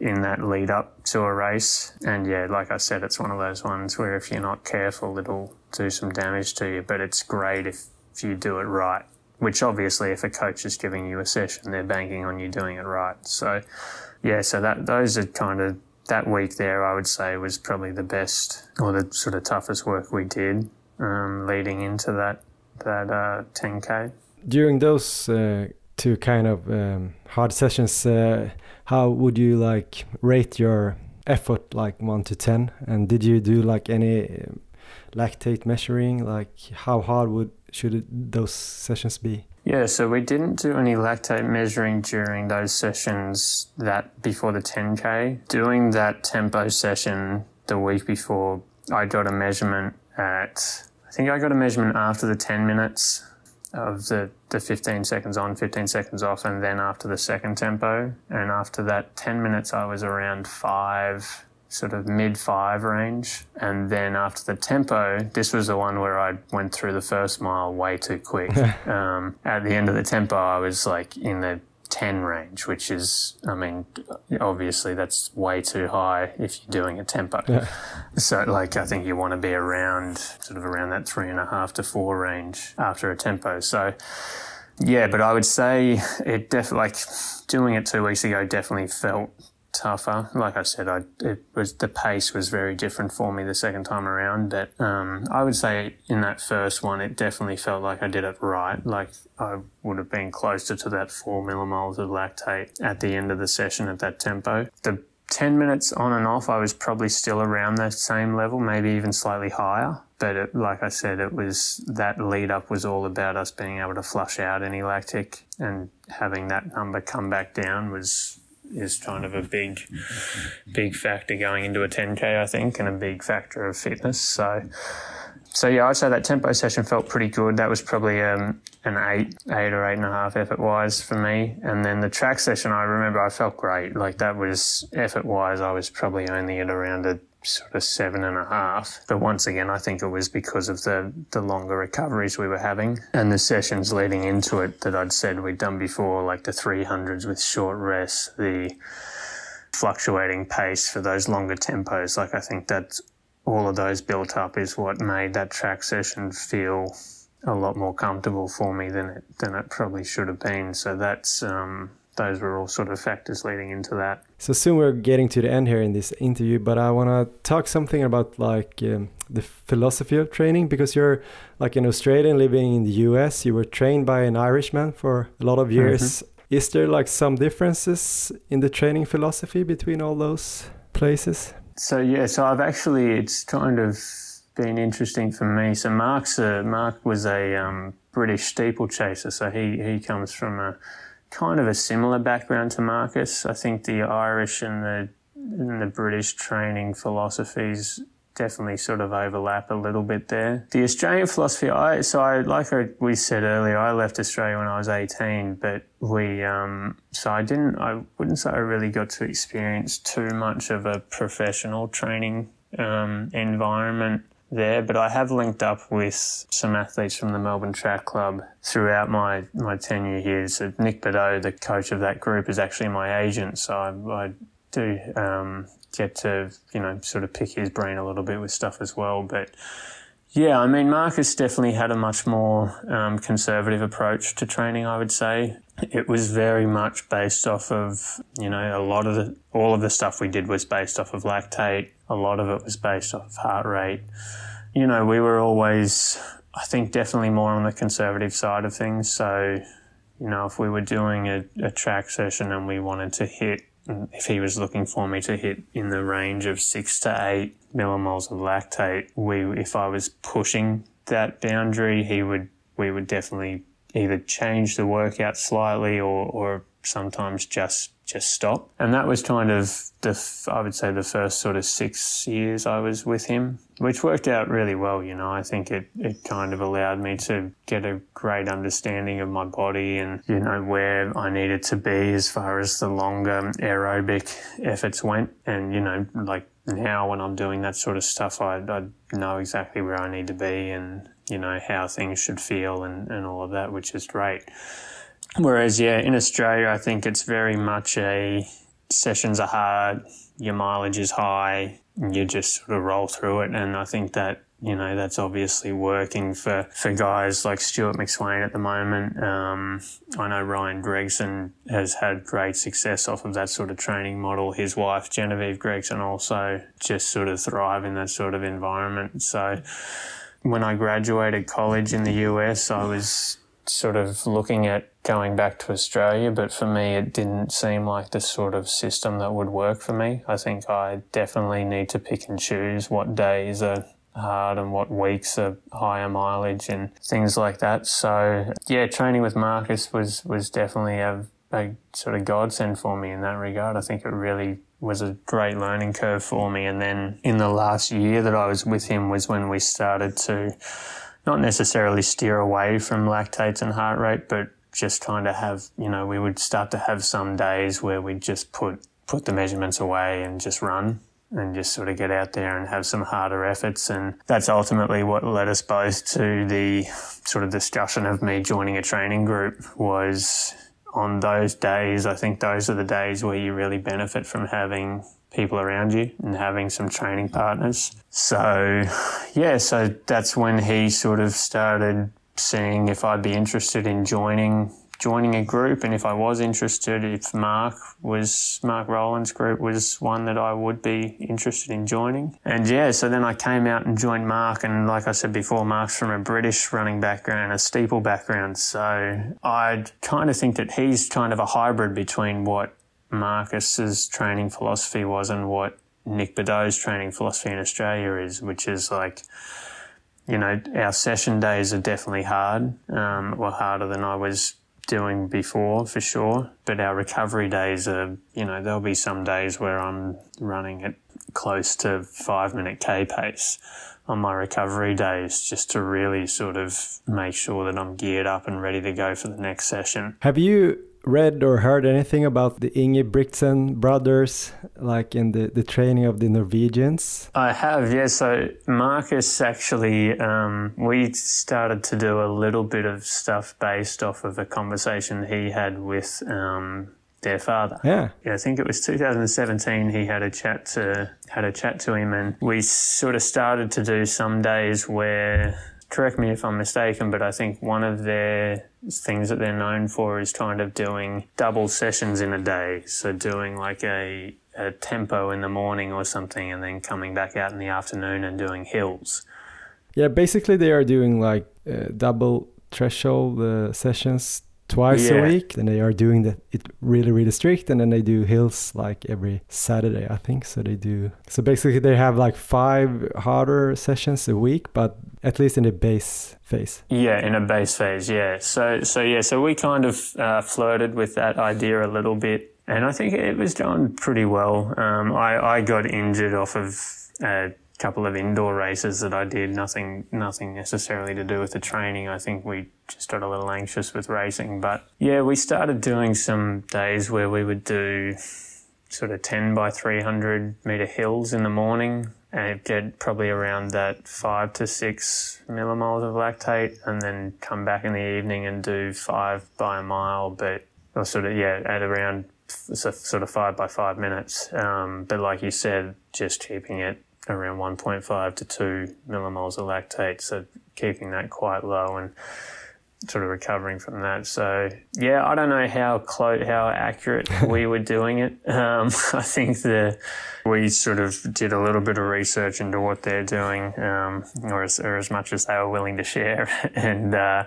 in that lead up to a race. And yeah, like I said, it's one of those ones where if you're not careful, it'll do some damage to you. But it's great if, if you do it right which obviously if a coach is giving you a session, they're banking on you doing it right. So yeah, so that those are kind of that week there, I would say was probably the best or the sort of toughest work we did um, leading into that that uh, 10k. During those uh, two kind of um, hard sessions, uh, how would you like rate your effort, like one to ten? And did you do like any um, lactate measuring? Like how hard would should those sessions be? Yeah, so we didn't do any lactate measuring during those sessions that before the 10K. Doing that tempo session the week before, I got a measurement at, I think I got a measurement after the 10 minutes of the, the 15 seconds on, 15 seconds off, and then after the second tempo. And after that 10 minutes, I was around five sort of mid five range. And then after the tempo, this was the one where I went through the first mile way too quick. um, at the end of the tempo, I was like in the 10 range, which is, I mean, obviously that's way too high if you're doing a tempo. Yeah. So, like, I think you want to be around sort of around that three and a half to four range after a tempo. So, yeah, but I would say it definitely, like, doing it two weeks ago definitely felt tougher. Like I said, I it was the pace was very different for me the second time around. But um, I would say in that first one, it definitely felt like I did it right. Like I would have been closer to that four millimoles of lactate at the end of the session at that tempo. The 10 minutes on and off, I was probably still around that same level, maybe even slightly higher. But it, like I said, it was that lead up was all about us being able to flush out any lactic and having that number come back down was is kind of a big, big factor going into a 10k, I think, and a big factor of fitness. So, so yeah, I'd say that tempo session felt pretty good. That was probably um, an eight, eight or eight and a half effort wise for me. And then the track session, I remember I felt great. Like that was effort wise, I was probably only at around a sort of seven and a half. But once again, I think it was because of the, the longer recoveries we were having and the sessions leading into it that I'd said we'd done before, like the 300s with short rests, the fluctuating pace for those longer tempos. Like I think that all of those built up is what made that track session feel a lot more comfortable for me than it than it probably should have been. So that's um, those were all sort of factors leading into that. So soon we're getting to the end here in this interview, but I want to talk something about like um, the philosophy of training because you're like an Australian living in the US. You were trained by an Irishman for a lot of years. Mm-hmm. Is there like some differences in the training philosophy between all those places? So yeah, so I've actually it's kind of been interesting for me. So Mark's a, Mark was a um, British steeplechaser, so he he comes from a kind of a similar background to Marcus. I think the Irish and the and the British training philosophies definitely sort of overlap a little bit there. The Australian philosophy, I so I like I, we said earlier, I left Australia when I was 18, but we um, so I didn't I wouldn't say I really got to experience too much of a professional training um, environment there, but I have linked up with some athletes from the Melbourne Track Club throughout my, my tenure here. So Nick Bideau, the coach of that group, is actually my agent. So I, I do um, get to, you know, sort of pick his brain a little bit with stuff as well. But yeah, I mean, Marcus definitely had a much more um, conservative approach to training, I would say. It was very much based off of, you know, a lot of the, all of the stuff we did was based off of lactate. A lot of it was based off of heart rate. You know, we were always, I think, definitely more on the conservative side of things. So, you know, if we were doing a, a track session and we wanted to hit Mm. if he was looking for me to hit in the range of six to eight millimoles of lactate, we if I was pushing that boundary, he would we would definitely either change the workout slightly or, or sometimes just just stop. And that was kind of the I would say the first sort of six years I was with him, which worked out really well. You know, I think it it kind of allowed me to get a great understanding of my body and you know where I needed to be as far as the longer aerobic efforts went. And you know, like now when I'm doing that sort of stuff, I I know exactly where I need to be and you know how things should feel and and all of that, which is great. Whereas, yeah, in Australia, I think it's very much a sessions are hard, your mileage is high, and you just sort of roll through it. And I think that you know that's obviously working for for guys like Stuart McSweyn at the moment. Um, I know Ryan Gregson has had great success off of that sort of training model. His wife Genevieve Gregson also just sort of thrive in that sort of environment. So when I graduated college in the US, I was sort of looking at going back to Australia, but for me, it didn't seem like the sort of system that would work for me. I think I definitely need to pick and choose what days are hard and what weeks are higher mileage and things like that. So yeah, training with Marcus was, was definitely a, a sort of godsend for me in that regard. I think it really was a great learning curve for me. And then in the last year that I was with him was when we started to not necessarily steer away from lactates and heart rate, but just trying to have, you know, we would start to have some days where we'd just put, put the measurements away and just run and just sort of get out there and have some harder efforts. And that's ultimately what led us both to the sort of discussion of me joining a training group was on those days. I think those are the days where you really benefit from having people around you and having some training partners. So, yeah, so that's when he sort of started seeing if I'd be interested in joining joining a group and if I was interested if Mark was Mark Rowland's group was one that I would be interested in joining. And yeah, so then I came out and joined Mark and like I said before, Mark's from a British running background, a steeple background. So I kind of think that he's kind of a hybrid between what Marcus's training philosophy was and what Nick Bideau's training philosophy in Australia is, which is like, you know, our session days are definitely hard, um, or harder than I was doing before for sure. But our recovery days are, you know, there'll be some days where I'm running at close to five minute K pace on my recovery days just to really sort of make sure that I'm geared up and ready to go for the next session. Have you read or heard anything about the Ingebrigtsen brothers, like in the, the training of the Norwegians? I have, yeah. So Marcus actually, um, we started to do a little bit of stuff based off of a conversation he had with um, their father. Yeah. Yeah, I think it was 2017. He had a chat to had a chat to him, and we sort of started to do some days where. Correct me if I'm mistaken, but I think one of their things that they're known for is kind of doing double sessions in a day. So doing like a, a tempo in the morning or something, and then coming back out in the afternoon and doing hills. Yeah, basically they are doing like uh, double threshold uh, sessions twice Yeah. a week and they are doing that it really really strict and then they do hills like every saturday i think so they do so basically they have like five harder sessions a week but at least in the base phase Yeah, in a base phase, yeah. So, so yeah, so we kind of uh, flirted with that idea a little bit, and I think it was going pretty well. Um, I, I got injured off of a couple of indoor races that I did. Nothing, nothing necessarily to do with the training. I think we just got a little anxious with racing, but yeah, we started doing some days where we would do sort of 10 by 300 meter hills in the morning and get probably around that five to six millimoles of lactate and then come back in the evening and do five by a mile, but or sort of, yeah, at around sort of five by five minutes. Um, but like you said, just keeping it around 1.5 to 2 millimoles of lactate, so keeping that quite low and sort of recovering from that. So yeah, I don't know how close, how accurate we were doing it. Um, I think the we sort of did a little bit of research into what they're doing, um, or, as, or as much as they were willing to share, and. Uh,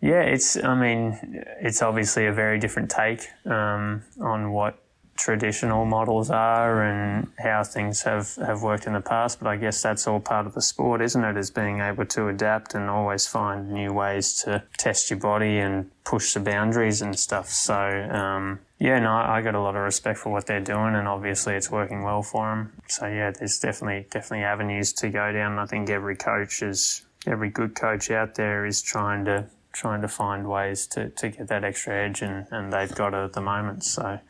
yeah, it's. I mean, it's obviously a very different take um, on what traditional models are and how things have, have worked in the past. But I guess that's all part of the sport, isn't it? Is being able to adapt and always find new ways to test your body and push the boundaries and stuff. So, um, yeah, no, I got a lot of respect for what they're doing, and obviously it's working well for them. So, yeah, there's definitely definitely avenues to go down. I think every coach is every good coach out there is trying to trying to find ways to, to get that extra edge, and, and they've got it at the moment. So,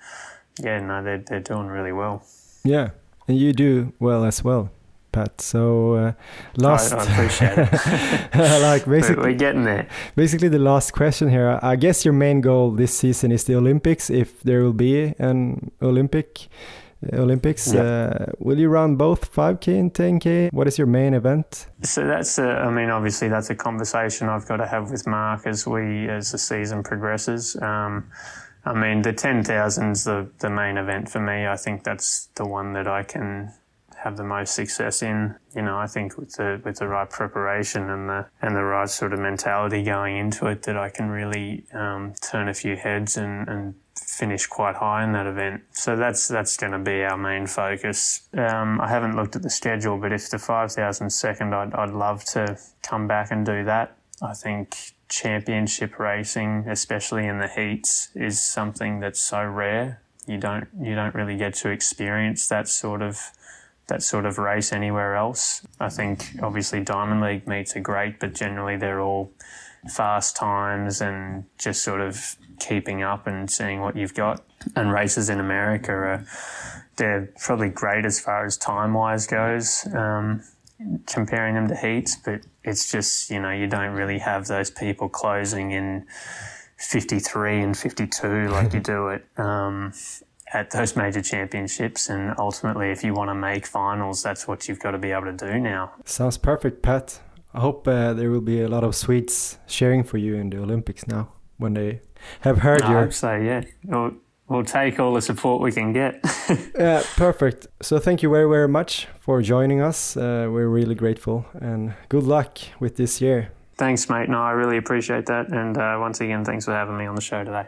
yeah, no, they're, they're doing really well. yeah and you do well as well pat so uh, last I, I appreciate it. like But we're basically getting there. basically the last question here i guess your main goal this season is the olympics if there will be an olympic olympics Yeah. uh, will you run both 5k and 10k what is your main event So that's, a, I mean, obviously that's a conversation I've got to have with Mark as we, as the season progresses. Um, I mean, the 10,000's the, the main event for me. I think that's the one that I can have the most success in. You know, I think with the, with the right preparation and the, and the right sort of mentality going into it that I can really, um, turn a few heads and, and finish quite high in that event. So that's that's going to be our main focus. Um, I haven't looked at the schedule, but if the 5,000 second, I'd, I'd love to come back and do that. I think championship racing, especially in the heats, is something that's so rare. You don't you don't really get to experience that sort of that sort of race anywhere else. I think obviously Diamond League meets are great, but generally they're all fast times and just sort of keeping up and seeing what you've got. And races in America are they're probably great as far as time wise goes, um, comparing them to heats, but it's just, you know, you don't really have those people closing in 53 and 52 like you do it. Um, at those major championships, and ultimately, if you want to make finals, that's what you've got to be able to do now. sounds perfect pat i hope uh, there will be a lot of swedes cheering for you in the olympics now when they have heard I your hope so, yeah. We'll, we'll take all the support we can get. Yeah, perfect. So thank you very, very much for joining us. Uh, we're really grateful and good luck with this year. Thanks, mate. No, I really appreciate that. And uh, once again, thanks for having me on the show today.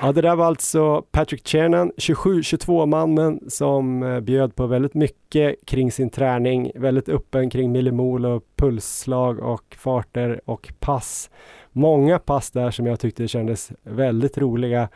Ja, det där var alltså Patrick Chernan, 27-22-mannen som eh, bjöd på väldigt mycket kring sin träning, väldigt öppen kring millimol och pulsslag och farter och pass. Många pass där som jag tyckte kändes väldigt roliga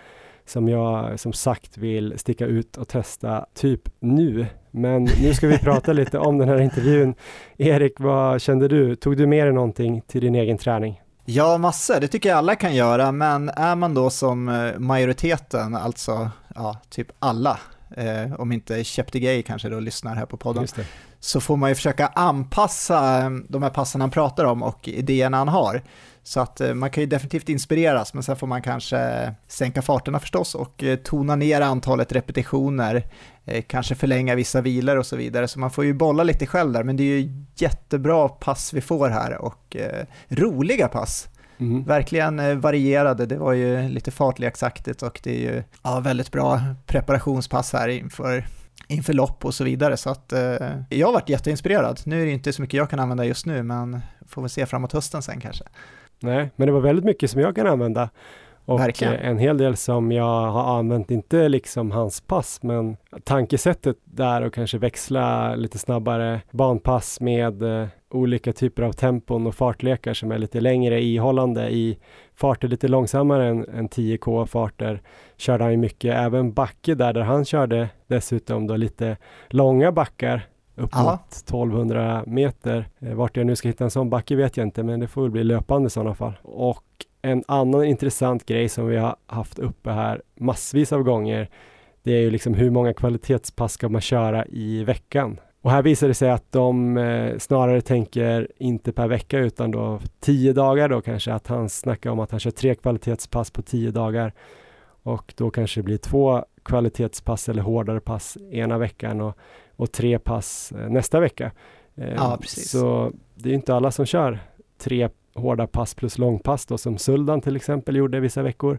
som jag som sagt vill sticka ut och testa typ nu. Men nu ska vi prata lite om den här intervjun. Erik, vad kände du? Tog du med dig någonting till din egen träning? Ja, massor. Det tycker jag alla kan göra, men är man då som eh, majoriteten, alltså ja, typ alla, eh, om inte Cheptegei kanske då lyssnar här på podden, så får man ju försöka anpassa eh, de här passen han pratar om och idéerna han har. Så att eh, man kan ju definitivt inspireras, men sen får man kanske sänka farterna förstås och eh, tona ner antalet repetitioner, eh, kanske förlänga vissa vilor och så vidare. Så man får ju bolla lite själv där, men det är ju jättebra pass vi får här och roliga pass. Mm. Verkligen varierade, det var ju lite fartleksaktigt och det är ju ja, väldigt bra preparationspass här inför inför lopp och så vidare. Så att eh, jag har varit jätteinspirerad. Nu är det inte så mycket jag kan använda just nu, men får vi se framåt hösten sen kanske. Nej, men det var väldigt mycket som jag kan använda. Och Verkligen. en hel del som jag har använt, inte liksom hans pass, men tankesättet där och kanske växla lite snabbare banpass med eh, olika typer av tempon och fartlekar som är lite längre ihållande i farter lite långsammare än, än 10k farter körde han ju mycket, även backe där, där han körde dessutom då lite långa backar upp mot 1200 meter. Eh, vart jag nu ska hitta en sån backe vet jag inte, men det får väl bli löpande i sådana fall. Och en annan intressant grej som vi har haft uppe här massvis av gånger, det är ju liksom hur många kvalitetspass ska man köra i veckan? Och här visar det sig att de eh, snarare tänker inte per vecka utan då tio dagar då kanske, att han snackar om att han kör tre kvalitetspass på tio dagar och då kanske det blir två kvalitetspass eller hårdare pass ena veckan och och tre pass eh, nästa vecka. Eh, ja, precis. Så det är inte alla som kör tre hårda pass plus långpass då som Suldan till exempel gjorde vissa veckor.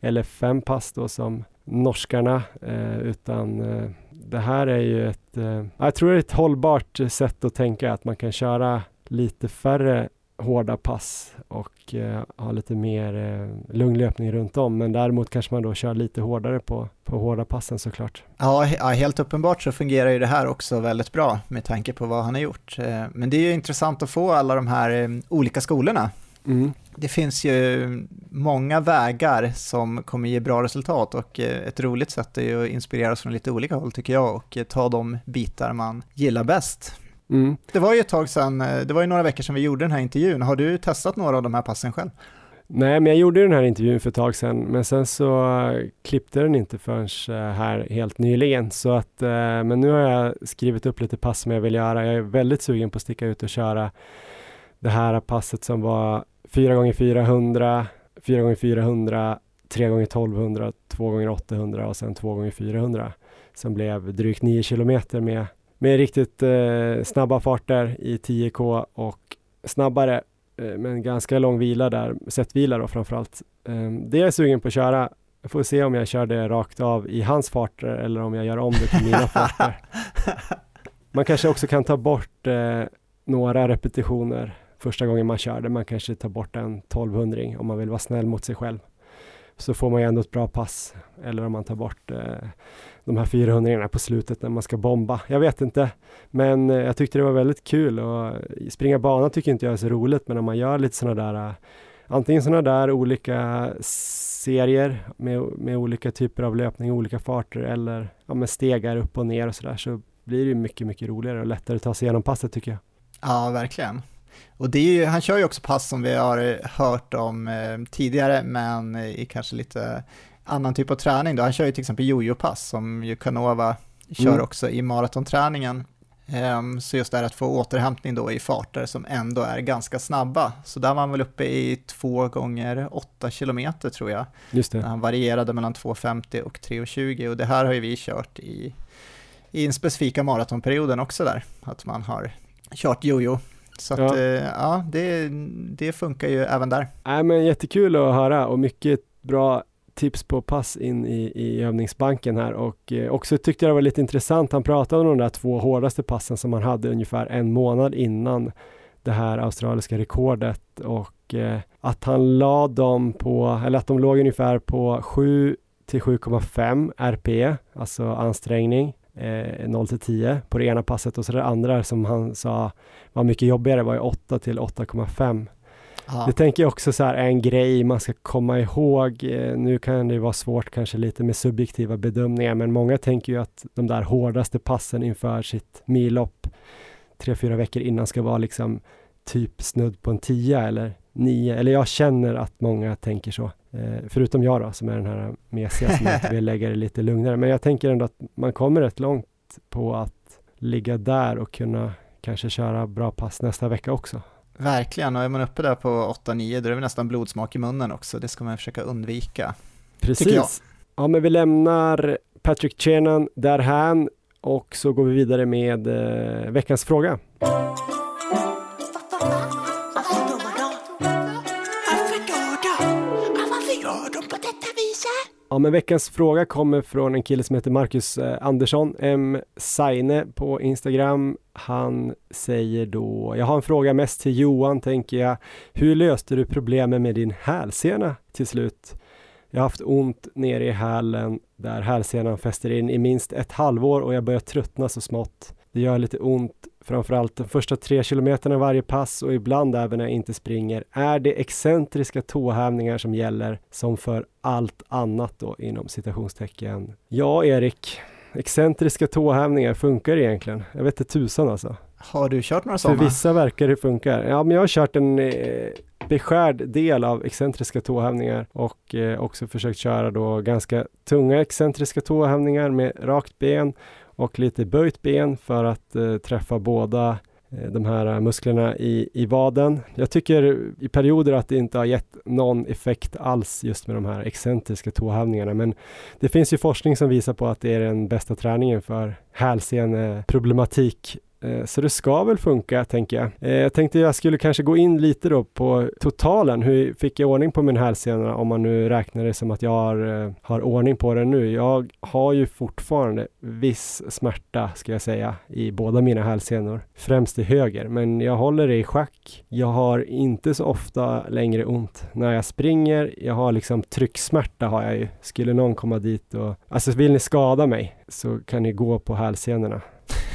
Eller fem pass då som norskarna. Eh, utan eh, det här är ju ett, eh, jag tror det är ett hållbart sätt att tänka att man kan köra lite färre hårda pass och eh, ha lite mer eh, lugn löpning runt om. Men däremot kanske man då kör lite hårdare på, på hårda passen såklart. Ja, ja, helt uppenbart så fungerar ju det här också väldigt bra med tanke på vad han har gjort. Eh, men det är ju intressant att få alla de här eh, olika skolorna. Mm. Det finns ju många vägar som kommer ge bra resultat och eh, ett roligt sätt är ju att inspireras från lite olika håll tycker jag och ta de bitar man gillar bäst. Mm. Det var ju ett tag sedan, eh, det var ju några veckor sedan vi gjorde den här intervjun. Har du testat några av de här passen själv? Nej, men jag gjorde den här intervjun för ett tag sedan, men sen så uh, klippte den inte förrän uh, här helt nyligen. Så att, men nu har jag skrivit upp lite pass som jag vill göra. Jag är väldigt sugen på att sticka ut och köra det här passet som var 4 x 400 4 x 400 3 x 1200 2 x 800 och sen 2 x 400 som blev drygt 9 kilometer med med riktigt eh, snabba farter i 10K och snabbare eh, med en ganska lång vila där, sättvila då framförallt. Eh, det är jag sugen på att köra. Jag får se om jag kör det rakt av i hans farter eller om jag gör om det till mina farter. Man kanske också kan ta bort eh, några repetitioner första gången man kör det. Man kanske tar bort en 1200 om man vill vara snäll mot sig själv. Så får man ju ändå ett bra pass. Eller om man tar bort eh, de här 400 på slutet när man ska bomba. Jag vet inte, men eh, jag tyckte det var väldigt kul och springa bana tycker inte jag är så roligt, men om man gör lite sådana där, eh, antingen sådana där olika serier med, med olika typer av löpning, olika farter eller ja, med stegar upp och ner och sådär så blir det mycket, mycket roligare och lättare att ta sig igenom passet tycker jag. Ja, verkligen. Och det ju, han kör ju också pass som vi har hört om eh, tidigare, men i kanske lite annan typ av träning. Då. Han kör ju till exempel jojo-pass som ju Canova kör mm. också i maratonträningen. Um, så just det här att få återhämtning då i farter som ändå är ganska snabba. Så där var han väl uppe i två gånger åtta kilometer tror jag. Just det. Han varierade mellan 2.50 och 3.20 och det här har ju vi kört i, i den specifika maratonperioden också där. Att man har kört jojo. Så att, ja, uh, ja det, det funkar ju även där. Nej, men jättekul att höra och mycket bra tips på pass in i, i övningsbanken här och eh, också tyckte jag det var lite intressant. Han pratade om de där två hårdaste passen som han hade ungefär en månad innan det här australiska rekordet och eh, att han la dem på, eller att de låg ungefär på 7 till 7,5 RPE, alltså ansträngning, eh, 0 till 10 på det ena passet och så det andra som han sa var mycket jobbigare var ju 8 till 8,5. Ja. Det tänker jag också så här är en grej man ska komma ihåg. Eh, nu kan det vara svårt kanske lite med subjektiva bedömningar, men många tänker ju att de där hårdaste passen inför sitt millopp tre, fyra veckor innan ska vara liksom typ snudd på en tia eller nio, eller jag känner att många tänker så. Eh, förutom jag då, som är den här mesiga som vill lägga det lite lugnare. Men jag tänker ändå att man kommer rätt långt på att ligga där och kunna kanske köra bra pass nästa vecka också. Verkligen, och är man uppe där på 8-9 då är det nästan blodsmak i munnen också. Det ska man försöka undvika. Precis. Ja, men vi lämnar Patrick Chenan därhän och så går vi vidare med eh, veckans fråga. Ja, men veckans fråga kommer från en kille som heter Marcus eh, Andersson, M. Saine på Instagram. Han säger då, jag har en fråga mest till Johan tänker jag. Hur löste du problemen med din hälsena till slut? Jag har haft ont nere i hälen där hälsenan fäster in i minst ett halvår och jag börjar tröttna så smått. Det gör lite ont framförallt de första tre kilometerna varje pass och ibland även när jag inte springer, är det excentriska tåhävningar som gäller som för allt annat då inom citationstecken. Ja, Erik, excentriska tåhävningar funkar egentligen. Jag vet inte tusan alltså. Har du kört några sådana? För vissa verkar det funka. Ja, men jag har kört en eh, beskärd del av excentriska tåhävningar och eh, också försökt köra då ganska tunga excentriska tåhävningar med rakt ben och lite böjt ben för att eh, träffa båda eh, de här eh, musklerna i, i vaden. Jag tycker i perioder att det inte har gett någon effekt alls just med de här excentriska tåhävningarna. Men det finns ju forskning som visar på att det är den bästa träningen för hälseneproblematik Eh, så det ska väl funka, tänker jag. Eh, jag tänkte jag skulle kanske gå in lite då på totalen. Hur fick jag ordning på min hälsena om man nu räknar det som att jag har, eh, har ordning på den nu? Jag har ju fortfarande viss smärta, ska jag säga, i båda mina hälsenor. Främst i höger, men jag håller det i schack. Jag har inte så ofta längre ont när jag springer. Jag har liksom trycksmärta har jag ju. Skulle någon komma dit och, alltså vill ni skada mig så kan ni gå på hälsenorna.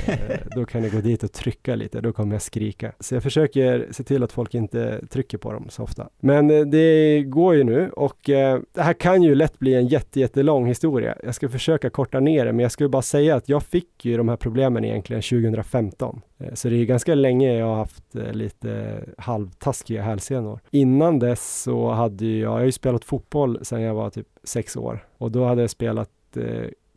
Eh, då kan ni gå dit och trycka lite, då kommer jag skrika. Så jag försöker se till att folk inte trycker på dem så ofta. Men eh, det går ju nu och eh, det här kan ju lätt bli en jätte, jättelång historia. Jag ska försöka korta ner det, men jag skulle bara säga att jag fick ju de här problemen egentligen 2015. Så det är ganska länge jag har haft lite halvtaskiga hälsenor. Innan dess så hade jag, jag har ju spelat fotboll sedan jag var typ sex år och då hade jag spelat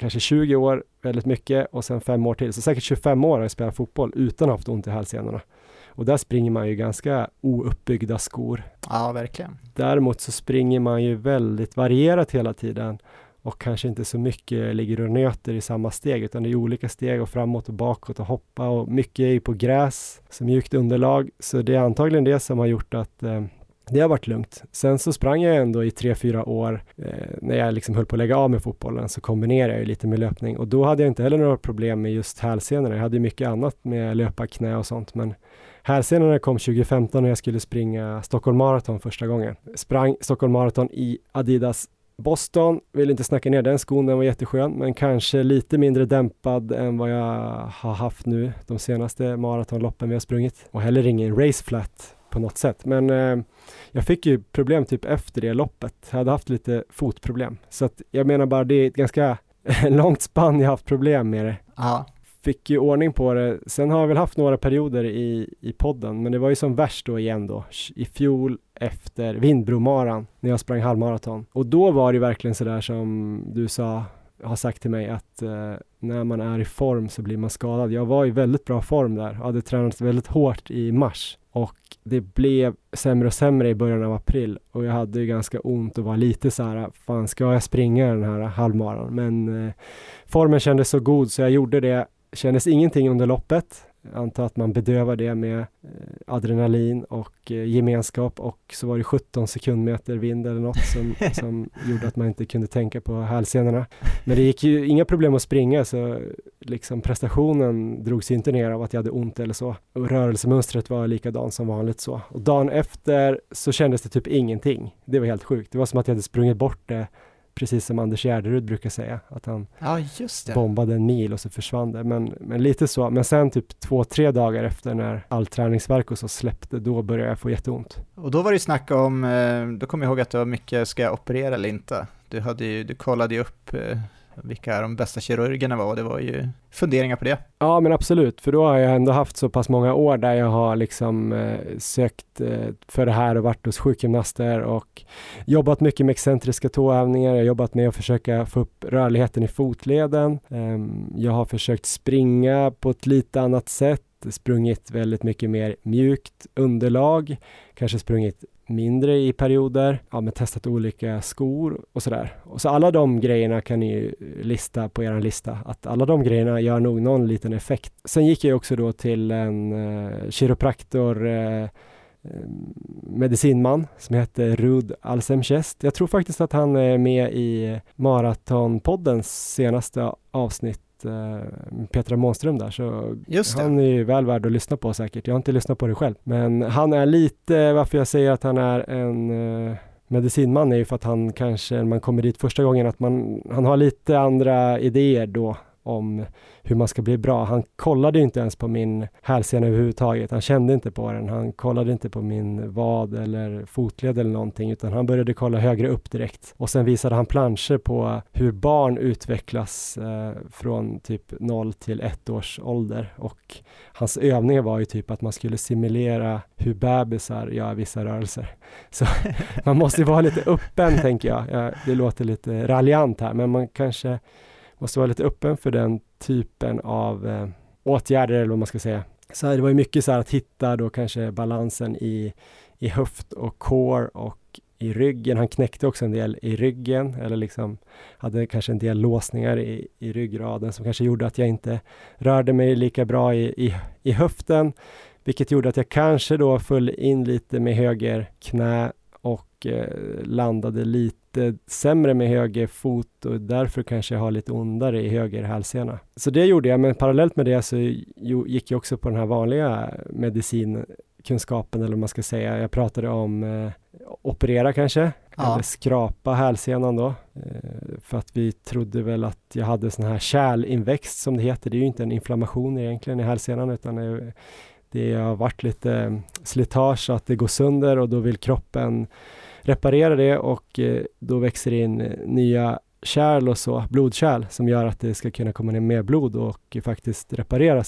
kanske 20 år väldigt mycket och sen fem år till. Så säkert 25 år har jag spelat fotboll utan att ha haft ont i hälsenorna. Och där springer man ju ganska ouppbyggda skor. Ja, verkligen. Däremot så springer man ju väldigt varierat hela tiden och kanske inte så mycket ligger och nöter i samma steg utan det är olika steg och framåt och bakåt och hoppa och mycket är ju på gräs, så mjukt underlag. Så det är antagligen det som har gjort att eh, det har varit lugnt. Sen så sprang jag ändå i tre, fyra år eh, när jag liksom höll på att lägga av med fotbollen så kombinerade jag ju lite med löpning och då hade jag inte heller några problem med just hälsenorna. Jag hade ju mycket annat med löparknä och sånt men hälsenorna kom 2015 när jag skulle springa Stockholm Marathon första gången. Sprang Stockholm Marathon i Adidas Boston, vill inte snacka ner den skon, den var jätteskön, men kanske lite mindre dämpad än vad jag har haft nu de senaste maratonloppen vi har sprungit. Och heller ingen race flat på något sätt. Men eh, jag fick ju problem typ efter det loppet. Jag hade haft lite fotproblem. Så att jag menar bara det är ett ganska långt spann jag haft problem med det. Aha. Fick ju ordning på det. Sen har jag väl haft några perioder i, i podden, men det var ju som värst då igen då. I fjol efter Vindbromaran, när jag sprang halvmaraton. Och då var det verkligen sådär som du sa, har sagt till mig att eh, när man är i form så blir man skadad. Jag var i väldigt bra form där, hade tränat väldigt hårt i mars och det blev sämre och sämre i början av april och jag hade ganska ont och var lite så här, fan ska jag springa den här halvmaran? Men eh, formen kändes så god så jag gjorde det. Kändes ingenting under loppet antar att man bedövar det med eh, adrenalin och eh, gemenskap och så var det 17 sekundmeter vind eller något som, som gjorde att man inte kunde tänka på hälsenorna. Men det gick ju inga problem att springa så liksom prestationen drogs inte ner av att jag hade ont eller så. Och rörelsemönstret var likadant som vanligt så. Och dagen efter så kändes det typ ingenting. Det var helt sjukt. Det var som att jag hade sprungit bort det precis som Anders Gärderud brukar säga, att han ja, bombade en mil och så försvann det. Men, men lite så, men sen typ två, tre dagar efter när all träningsverk och så släppte, då började jag få jätteont. Och då var det snack om, eh, då kommer jag ihåg att det var mycket, ska jag operera eller inte? Du, hade ju, du kollade ju upp eh, vilka de bästa kirurgerna var och det var ju funderingar på det. Ja men absolut, för då har jag ändå haft så pass många år där jag har liksom eh, sökt eh, för det här och varit hos sjukgymnaster och jobbat mycket med excentriska tåövningar. Jag har jobbat med att försöka få upp rörligheten i fotleden. Ehm, jag har försökt springa på ett lite annat sätt sprungit väldigt mycket mer mjukt underlag, kanske sprungit mindre i perioder, ja, men testat olika skor och sådär. Och så alla de grejerna kan ni lista på er lista, att alla de grejerna gör nog någon liten effekt. Sen gick jag också då till en eh, kiropraktor eh, mm, medicinman som heter Rud Alsemchest. Jag tror faktiskt att han är med i Maratonpoddens senaste avsnitt eh, Petra Månström där, så han är ju väl värd att lyssna på säkert. Jag har inte lyssnat på det själv, men han är lite, varför jag säger att han är en eh, medicinman är ju för att han kanske, när man kommer dit första gången, att man, han har lite andra idéer då om hur man ska bli bra. Han kollade inte ens på min hälsena överhuvudtaget. Han kände inte på den. Han kollade inte på min vad eller fotled eller någonting, utan han började kolla högre upp direkt. Och sen visade han planscher på hur barn utvecklas eh, från typ 0 till 1 års ålder. Och hans övningar var ju typ att man skulle simulera hur bebisar gör vissa rörelser. Så man måste vara lite öppen, tänker jag. Det låter lite raljant här, men man kanske måste vara lite öppen för den typen av eh, åtgärder eller vad man ska säga. Så det var ju mycket så här att hitta då kanske balansen i, i höft och core och i ryggen. Han knäckte också en del i ryggen eller liksom hade kanske en del låsningar i, i ryggraden som kanske gjorde att jag inte rörde mig lika bra i, i, i höften, vilket gjorde att jag kanske då föll in lite med höger knä och eh, landade lite sämre med höger fot och därför kanske jag har lite ondare i höger hälsena. Så det gjorde jag, men parallellt med det så gick jag också på den här vanliga medicinkunskapen eller vad man ska säga. Jag pratade om eh, operera kanske, ja. eller skrapa hälsenan då. Eh, för att vi trodde väl att jag hade sån här kärlinväxt som det heter. Det är ju inte en inflammation egentligen i hälsenan utan det, har varit lite eh, slitage så att det går sönder och då vill kroppen reparera det och eh, då växer det in eh, nya kärl och så, blodkärl som gör att det ska kunna komma ner mer blod och faktiskt reparera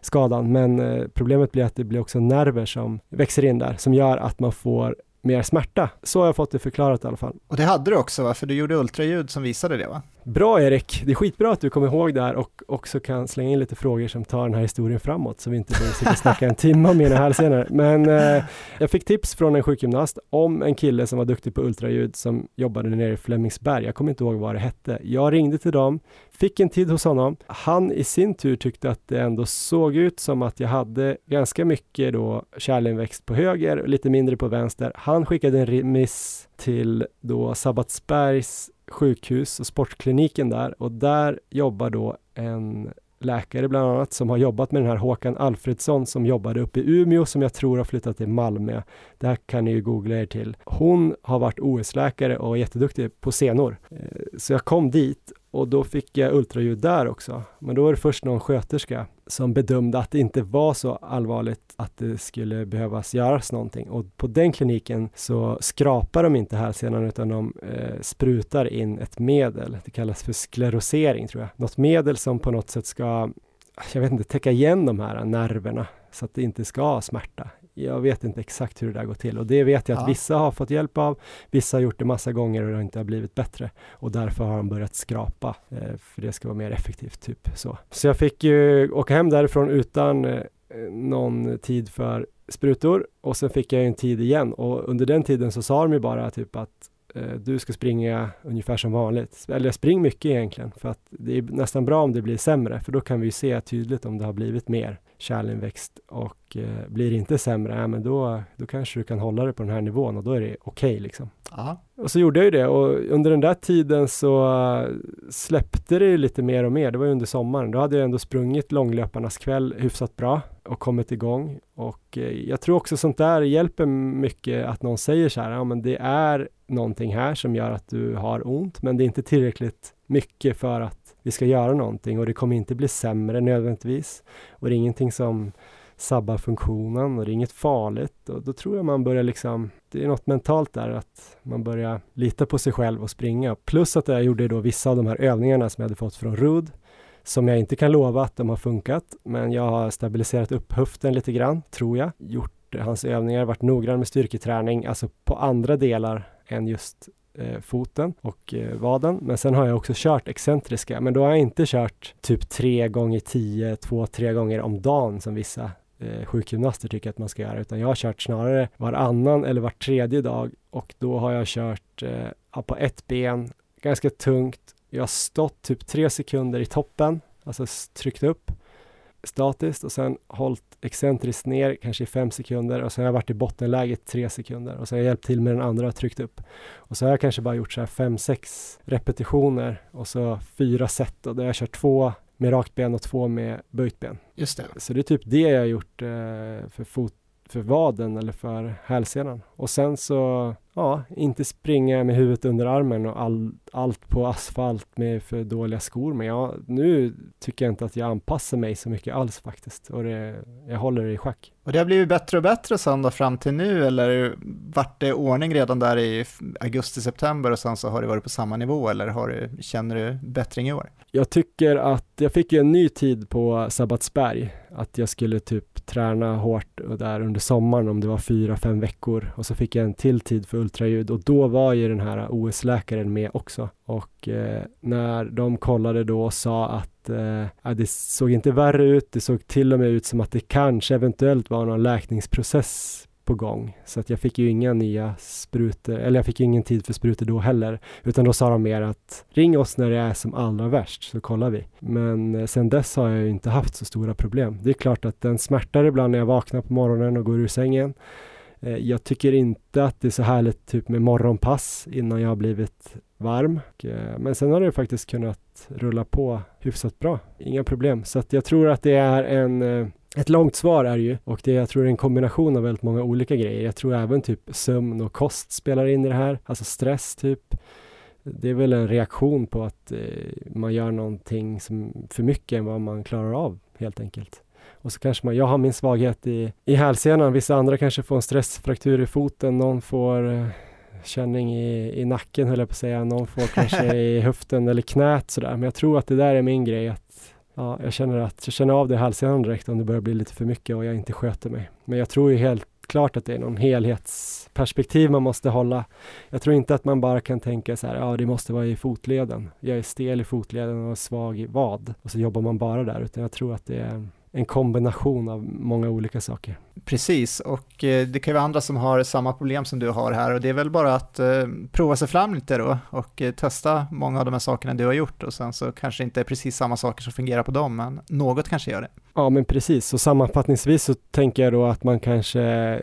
skadan. Men problemet blir att det blir också nerver som växer in där som gör att man får mer smärta. Så har jag fått det förklarat i alla fall. Och det hade du också va? För du gjorde ultraljud som visade det va? Bra Erik! Det är skitbra att du kommer ihåg det här och också kan slänga in lite frågor som tar den här historien framåt så vi inte behöver sitta och snacka en timme om mina hälsenor. Men eh, jag fick tips från en sjukgymnast om en kille som var duktig på ultraljud som jobbade nere i Flemingsberg. Jag kommer inte ihåg vad det hette. Jag ringde till dem, fick en tid hos honom. Han i sin tur tyckte att det ändå såg ut som att jag hade ganska mycket då kärlinväxt på höger och lite mindre på vänster. Han skickade en remiss till då Sabbatsbergs sjukhus och sportkliniken där och där jobbar då en läkare bland annat som har jobbat med den här Håkan Alfredsson som jobbade uppe i Umeå som jag tror har flyttat till Malmö. Det här kan ni ju googla er till. Hon har varit OS-läkare och är jätteduktig på senor. Eh, så jag kom dit och då fick jag ultraljud där också. Men då var det först någon sköterska som bedömde att det inte var så allvarligt att det skulle behövas göras någonting. Och på den kliniken så skrapar de inte hälsenan utan de eh, sprutar in ett medel. Det kallas för sklerosering tror jag. Något medel som på något sätt ska, jag vet inte, täcka igen de här nerverna så att det inte ska smärta jag vet inte exakt hur det där går till och det vet jag att vissa har fått hjälp av, vissa har gjort det massa gånger och det har inte blivit bättre och därför har de börjat skrapa eh, för det ska vara mer effektivt, typ så. Så jag fick ju åka hem därifrån utan eh, någon tid för sprutor och sen fick jag en tid igen och under den tiden så sa de ju bara typ att eh, du ska springa ungefär som vanligt. Eller spring mycket egentligen för att det är nästan bra om det blir sämre för då kan vi se tydligt om det har blivit mer kärlinväxt och eh, blir inte sämre, ja, men då, då kanske du kan hålla det på den här nivån och då är det okej okay, liksom. Aha. Och så gjorde jag ju det och under den där tiden så släppte det lite mer och mer. Det var ju under sommaren. Då hade jag ändå sprungit långlöparnas kväll hyfsat bra och kommit igång. Och uh, jag tror också sånt där hjälper mycket att någon säger så här, ja men det är någonting här som gör att du har ont, men det är inte tillräckligt mycket för att vi ska göra någonting och det kommer inte bli sämre nödvändigtvis. Och det är ingenting som sabbar funktionen och det är inget farligt. Och då tror jag man börjar liksom, det är något mentalt där att man börjar lita på sig själv och springa. Plus att jag gjorde då vissa av de här övningarna som jag hade fått från Rud som jag inte kan lova att de har funkat, men jag har stabiliserat upp höften lite grann, tror jag. Gjort hans övningar, varit noggrann med styrketräning, alltså på andra delar än just eh, foten och eh, vaden. Men sen har jag också kört excentriska, men då har jag inte kört typ tre gånger tio, två, tre gånger om dagen som vissa eh, sjukgymnaster tycker att man ska göra, utan jag har kört snarare varannan eller var tredje dag. Och då har jag kört eh, på ett ben, ganska tungt. Jag har stått typ tre sekunder i toppen, alltså tryckt upp statiskt och sen hållit excentriskt ner kanske i fem sekunder och sen har jag varit i bottenläget tre sekunder och så har jag hjälpt till med den andra och tryckt upp. Och så har jag kanske bara gjort så här fem, sex repetitioner och så fyra set och då har jag kört två med rakt ben och två med böjt ben. Just det. Så det är typ det jag har gjort eh, för fot för vaden eller för hälsenan. Och sen så, ja, inte springa med huvudet under armen och all, allt på asfalt med för dåliga skor. Men jag, nu tycker jag inte att jag anpassar mig så mycket alls faktiskt. Och det, jag håller det i schack. Och det har blivit bättre och bättre sen då fram till nu, eller vart det ordning redan där i augusti-september och sen så har det varit på samma nivå, eller har du, känner du bättring i år? Jag tycker att jag fick en ny tid på Sabbatsberg, att jag skulle typ träna hårt och där under sommaren om det var fyra, fem veckor och så fick jag en till tid för ultraljud och då var ju den här OS-läkaren med också och eh, när de kollade då och sa att eh, det såg inte värre ut, det såg till och med ut som att det kanske eventuellt var någon läkningsprocess på gång. Så att jag fick ju inga nya sprutor, eller jag fick ingen tid för sprutor då heller. Utan då sa de mer att ring oss när det är som allra värst så kollar vi. Men eh, sen dess har jag ju inte haft så stora problem. Det är klart att den smärtar ibland när jag vaknar på morgonen och går ur sängen. Eh, jag tycker inte att det är så härligt typ med morgonpass innan jag har blivit varm. Eh, men sen har det faktiskt kunnat rulla på hyfsat bra. Inga problem. Så att jag tror att det är en eh, ett långt svar är ju, och det jag tror är en kombination av väldigt många olika grejer. Jag tror även typ sömn och kost spelar in i det här, alltså stress typ. Det är väl en reaktion på att man gör någonting som för mycket än vad man klarar av helt enkelt. Och så kanske man, jag har min svaghet i, i hälsenan, vissa andra kanske får en stressfraktur i foten, någon får eh, känning i, i nacken höll jag på att säga, någon får kanske i höften eller knät sådär. Men jag tror att det där är min grej, att ja, jag känner att jag känner av det i halssenan direkt om det börjar bli lite för mycket och jag inte sköter mig. Men jag tror ju helt klart att det är någon helhetsperspektiv man måste hålla. Jag tror inte att man bara kan tänka så här, ja det måste vara i fotleden. Jag är stel i fotleden och svag i vad och så jobbar man bara där, utan jag tror att det är en kombination av många olika saker. Precis, och eh, det kan ju vara andra som har samma problem som du har här och det är väl bara att eh, prova sig fram lite då och eh, testa många av de här sakerna du har gjort och sen så kanske det inte är precis samma saker som fungerar på dem, men något kanske gör det. Ja, men precis, så sammanfattningsvis så tänker jag då att man kanske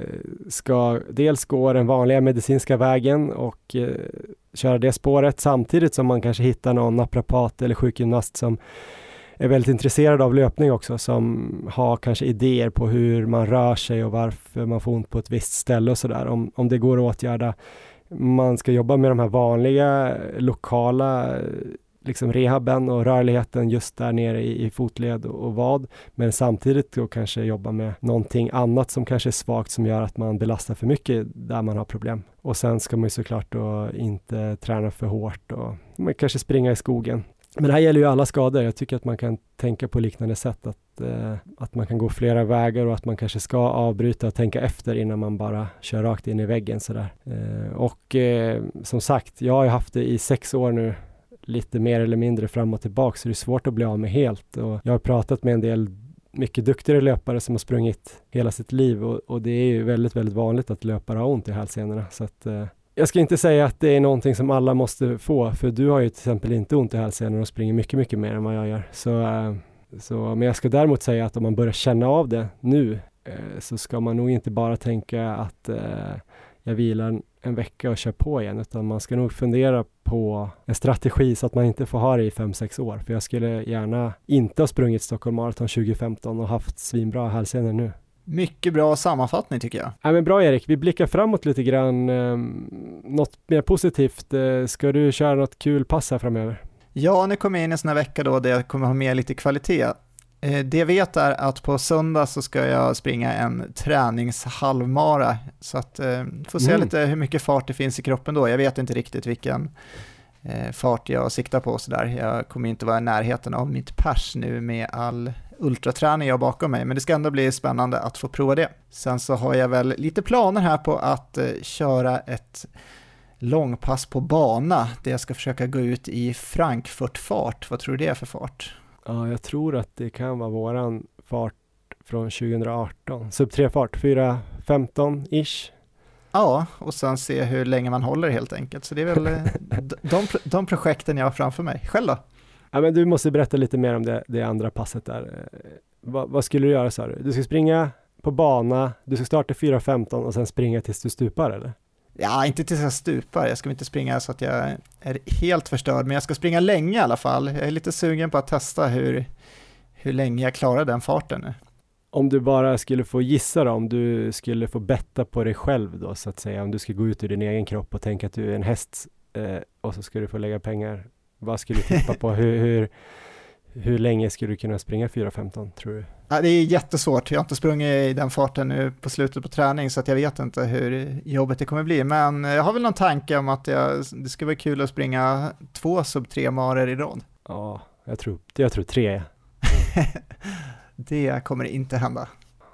ska dels gå den vanliga medicinska vägen och köra det spåret samtidigt som man kanske hittar någon naprapat eller sjukgymnast som är väldigt intresserad av löpning också som har kanske idéer på hur man rör sig och varför man får ont på ett visst ställe och sådär. Om, om det går att åtgärda. Man ska jobba med de här vanliga lokala liksom rehaben och rörligheten just där nere i, i fotled och, och vad. Men samtidigt då kanske jobba med någonting annat som kanske är svagt som gör att man belastar för mycket där man har problem. Och sen ska man ju såklart då inte träna för hårt och man kanske springa i skogen men det här gäller ju alla skador. Jag tycker att man kan tänka på liknande sätt. Att, eh, att man kan gå flera vägar och att man kanske ska avbryta och tänka efter innan man bara kör rakt in i väggen sådär. Eh, och eh, som sagt, jag har ju haft det i sex år nu lite mer eller mindre fram och tillbaka så det är svårt att bli av med helt. Och jag har pratat med en del mycket duktigare löpare som har sprungit hela sitt liv och, och det är ju väldigt, väldigt vanligt att löpare har ont i hälsenorna. Så att, eh, jag ska inte säga att det är någonting som alla måste få, för du har ju till exempel inte ont i hälsenan och springer mycket, mycket mer än vad jag gör. Så eh, Så, men jag ska däremot säga att om man börjar känna av det nu eh, så ska man nog inte bara tänka att eh, jag vilar en vecka och kör på igen, utan man ska nog fundera på en strategi så att man inte får ha det i 5-6 år. För jag skulle gärna inte ha sprungit Stockholm Marathon 2015 och haft svinbra hälsenor nu. Mycket bra sammanfattning tycker jag. Ja, men bra Erik, vi blickar framåt lite grann. Eh, något mer positivt. Eh, ska du köra något kul pass här framöver? Ja, nu kommer jag in i en sån här vecka då där jag kommer ha med lite kvalitet. Eh, det jag vet är att på söndag så ska jag springa en träningshalvmara, så att eh, får se mm. lite hur mycket fart det finns i kroppen då. Jag vet inte riktigt vilken fart jag siktar på sådär. Jag kommer inte vara i närheten av mitt pers nu med all ultraträning jag har bakom mig, men det ska ändå bli spännande att få prova det. Sen så har jag väl lite planer här på att eh, köra ett långpass på bana där jag ska försöka gå ut i Frankfurtfart. Vad tror du det är för fart? Ja, jag tror att det kan vara våran fart från 2018. Sub 3-fart, 4.15-ish. Ja, och sen se hur länge man håller helt enkelt. Så det är väl eh, de, de projekten jag har framför mig. Själv då? Ja, men du måste berätta lite mer om det, det andra passet där. Eh, vad, vad skulle du göra sa du? Du ska springa på bana, du ska starta 4.15 och sen springa tills du stupar eller? Ja, inte tills jag stupar. Jag ska inte springa så att jag är helt förstörd, men jag ska springa länge i alla fall. Jag är lite sugen på att testa hur, hur länge jag klarar den farten. Om du bara skulle få gissa då, om du skulle få betta på dig själv då så att säga, om du ska gå ut ur din egen kropp och tänka att du är en häst eh, och så ska du få lägga pengar. Vad skulle du tippa på? Hur, hur, hur länge skulle du kunna springa 4.15 tror du? Ja, det är jättesvårt. Jag har inte sprungit i den farten nu på slutet på träning så att jag vet inte hur jobbet det kommer bli. Men jag har väl någon tanke om att jag, det ska vara kul att springa två sub tre marer i rad. Ja, jag tror, jag tror tre. det kommer inte hända.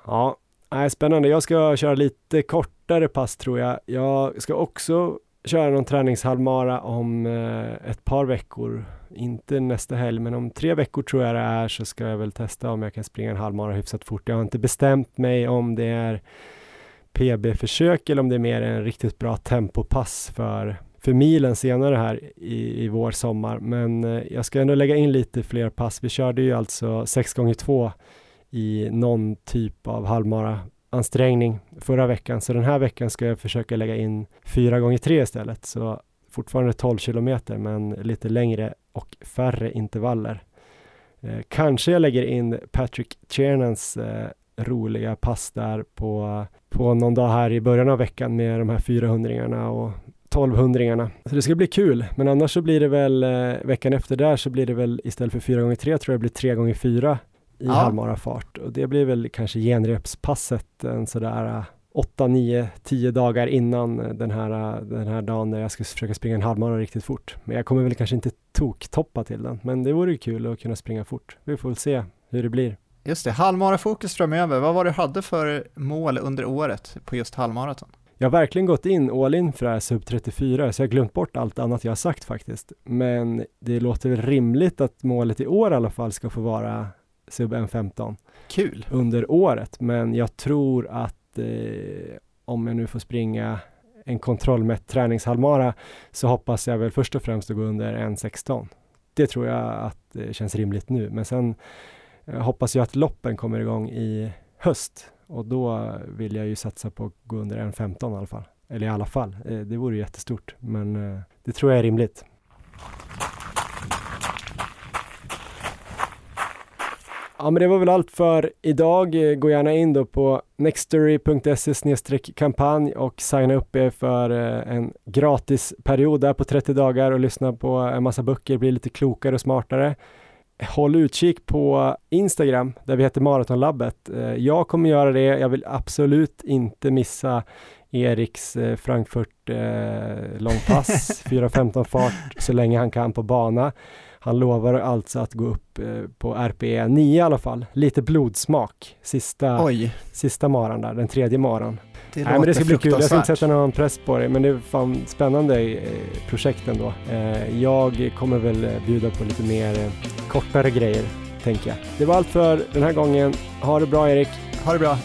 Ja, nej, spännande. Jag ska köra lite kortare pass tror jag. Jag ska också köra någon träningshalvmara om eh, ett par veckor inte nästa helg, men om tre veckor tror jag det är så ska jag väl testa om jag kan springa en halvmara hyfsat fort. Jag har inte bestämt mig om det är PB-försök eller om det är mer en riktigt bra tempopass för, för milen senare här i, i vår, sommar. Men eh, jag ska ändå lägga in lite fler pass. Vi körde ju alltså 6 gånger 2 i någon typ av halvmara ansträngning förra veckan, så den här veckan ska jag försöka lägga in fyra gånger tre istället. Så fortfarande 12 kilometer, men lite längre och färre intervaller. Eh, kanske jag lägger in Patrick Tiernans eh, roliga pass där på, på någon dag här i början av veckan med de här 400 och 1200 Så det ska bli kul, men annars så blir det väl eh, veckan efter där så blir det väl istället för 4 gånger 3 tror jag det blir 3 gånger 4 i ja. halvmarafart och det blir väl kanske genrepspasset en sådär 8, 9, 10 dagar innan den här, den här dagen där jag ska försöka springa en halvmara riktigt fort. Men jag kommer väl kanske inte tok-toppa till den, men det vore kul att kunna springa fort. Vi får väl se hur det blir. Just det, halvmarafokus framöver. Vad var det du hade för mål under året på just halvmaraton? Jag har verkligen gått in all in för det här sub 34, så jag har glömt bort allt annat jag har sagt faktiskt. Men det låter väl rimligt att målet i år i alla fall ska få vara sub 1.15. Kul! Under året, men jag tror att eh, om jag nu får springa en kontrollmätt träningshalvmara så hoppas jag väl först och främst att gå under 1.16. Det tror jag att det känns rimligt nu, men sen eh, hoppas jag att loppen kommer igång i höst och då vill jag ju satsa på att gå under 1.15 i alla fall. Eller i alla fall, eh, det vore jättestort, men eh, det tror jag är rimligt. Ja, men det var väl allt för idag. Gå gärna in då på nextory.se kampanj och signa upp er för eh, en gratis period där på 30 dagar och lyssna på en massa böcker, bli lite klokare och smartare. Håll utkik på Instagram där vi heter Maratonlabbet. Eh, jag kommer göra det. Jag vill absolut inte missa Eriks eh, Frankfurt långpass, 4.15 fart så länge han kan på bana. Han lovar alltså att gå upp eh, på RPE 9 i alla fall. Lite blodsmak sista, Oj. sista maran där, den tredje maran. Det, Nej, men det ska bli kul. Jag ska inte sätta någon press på det, men det är fan spännande eh, projekt ändå. Eh, jag kommer väl bjuda på lite mer kortare grejer, tänker jag. Det var allt för den här gången. Ha det bra Erik. Ha det bra.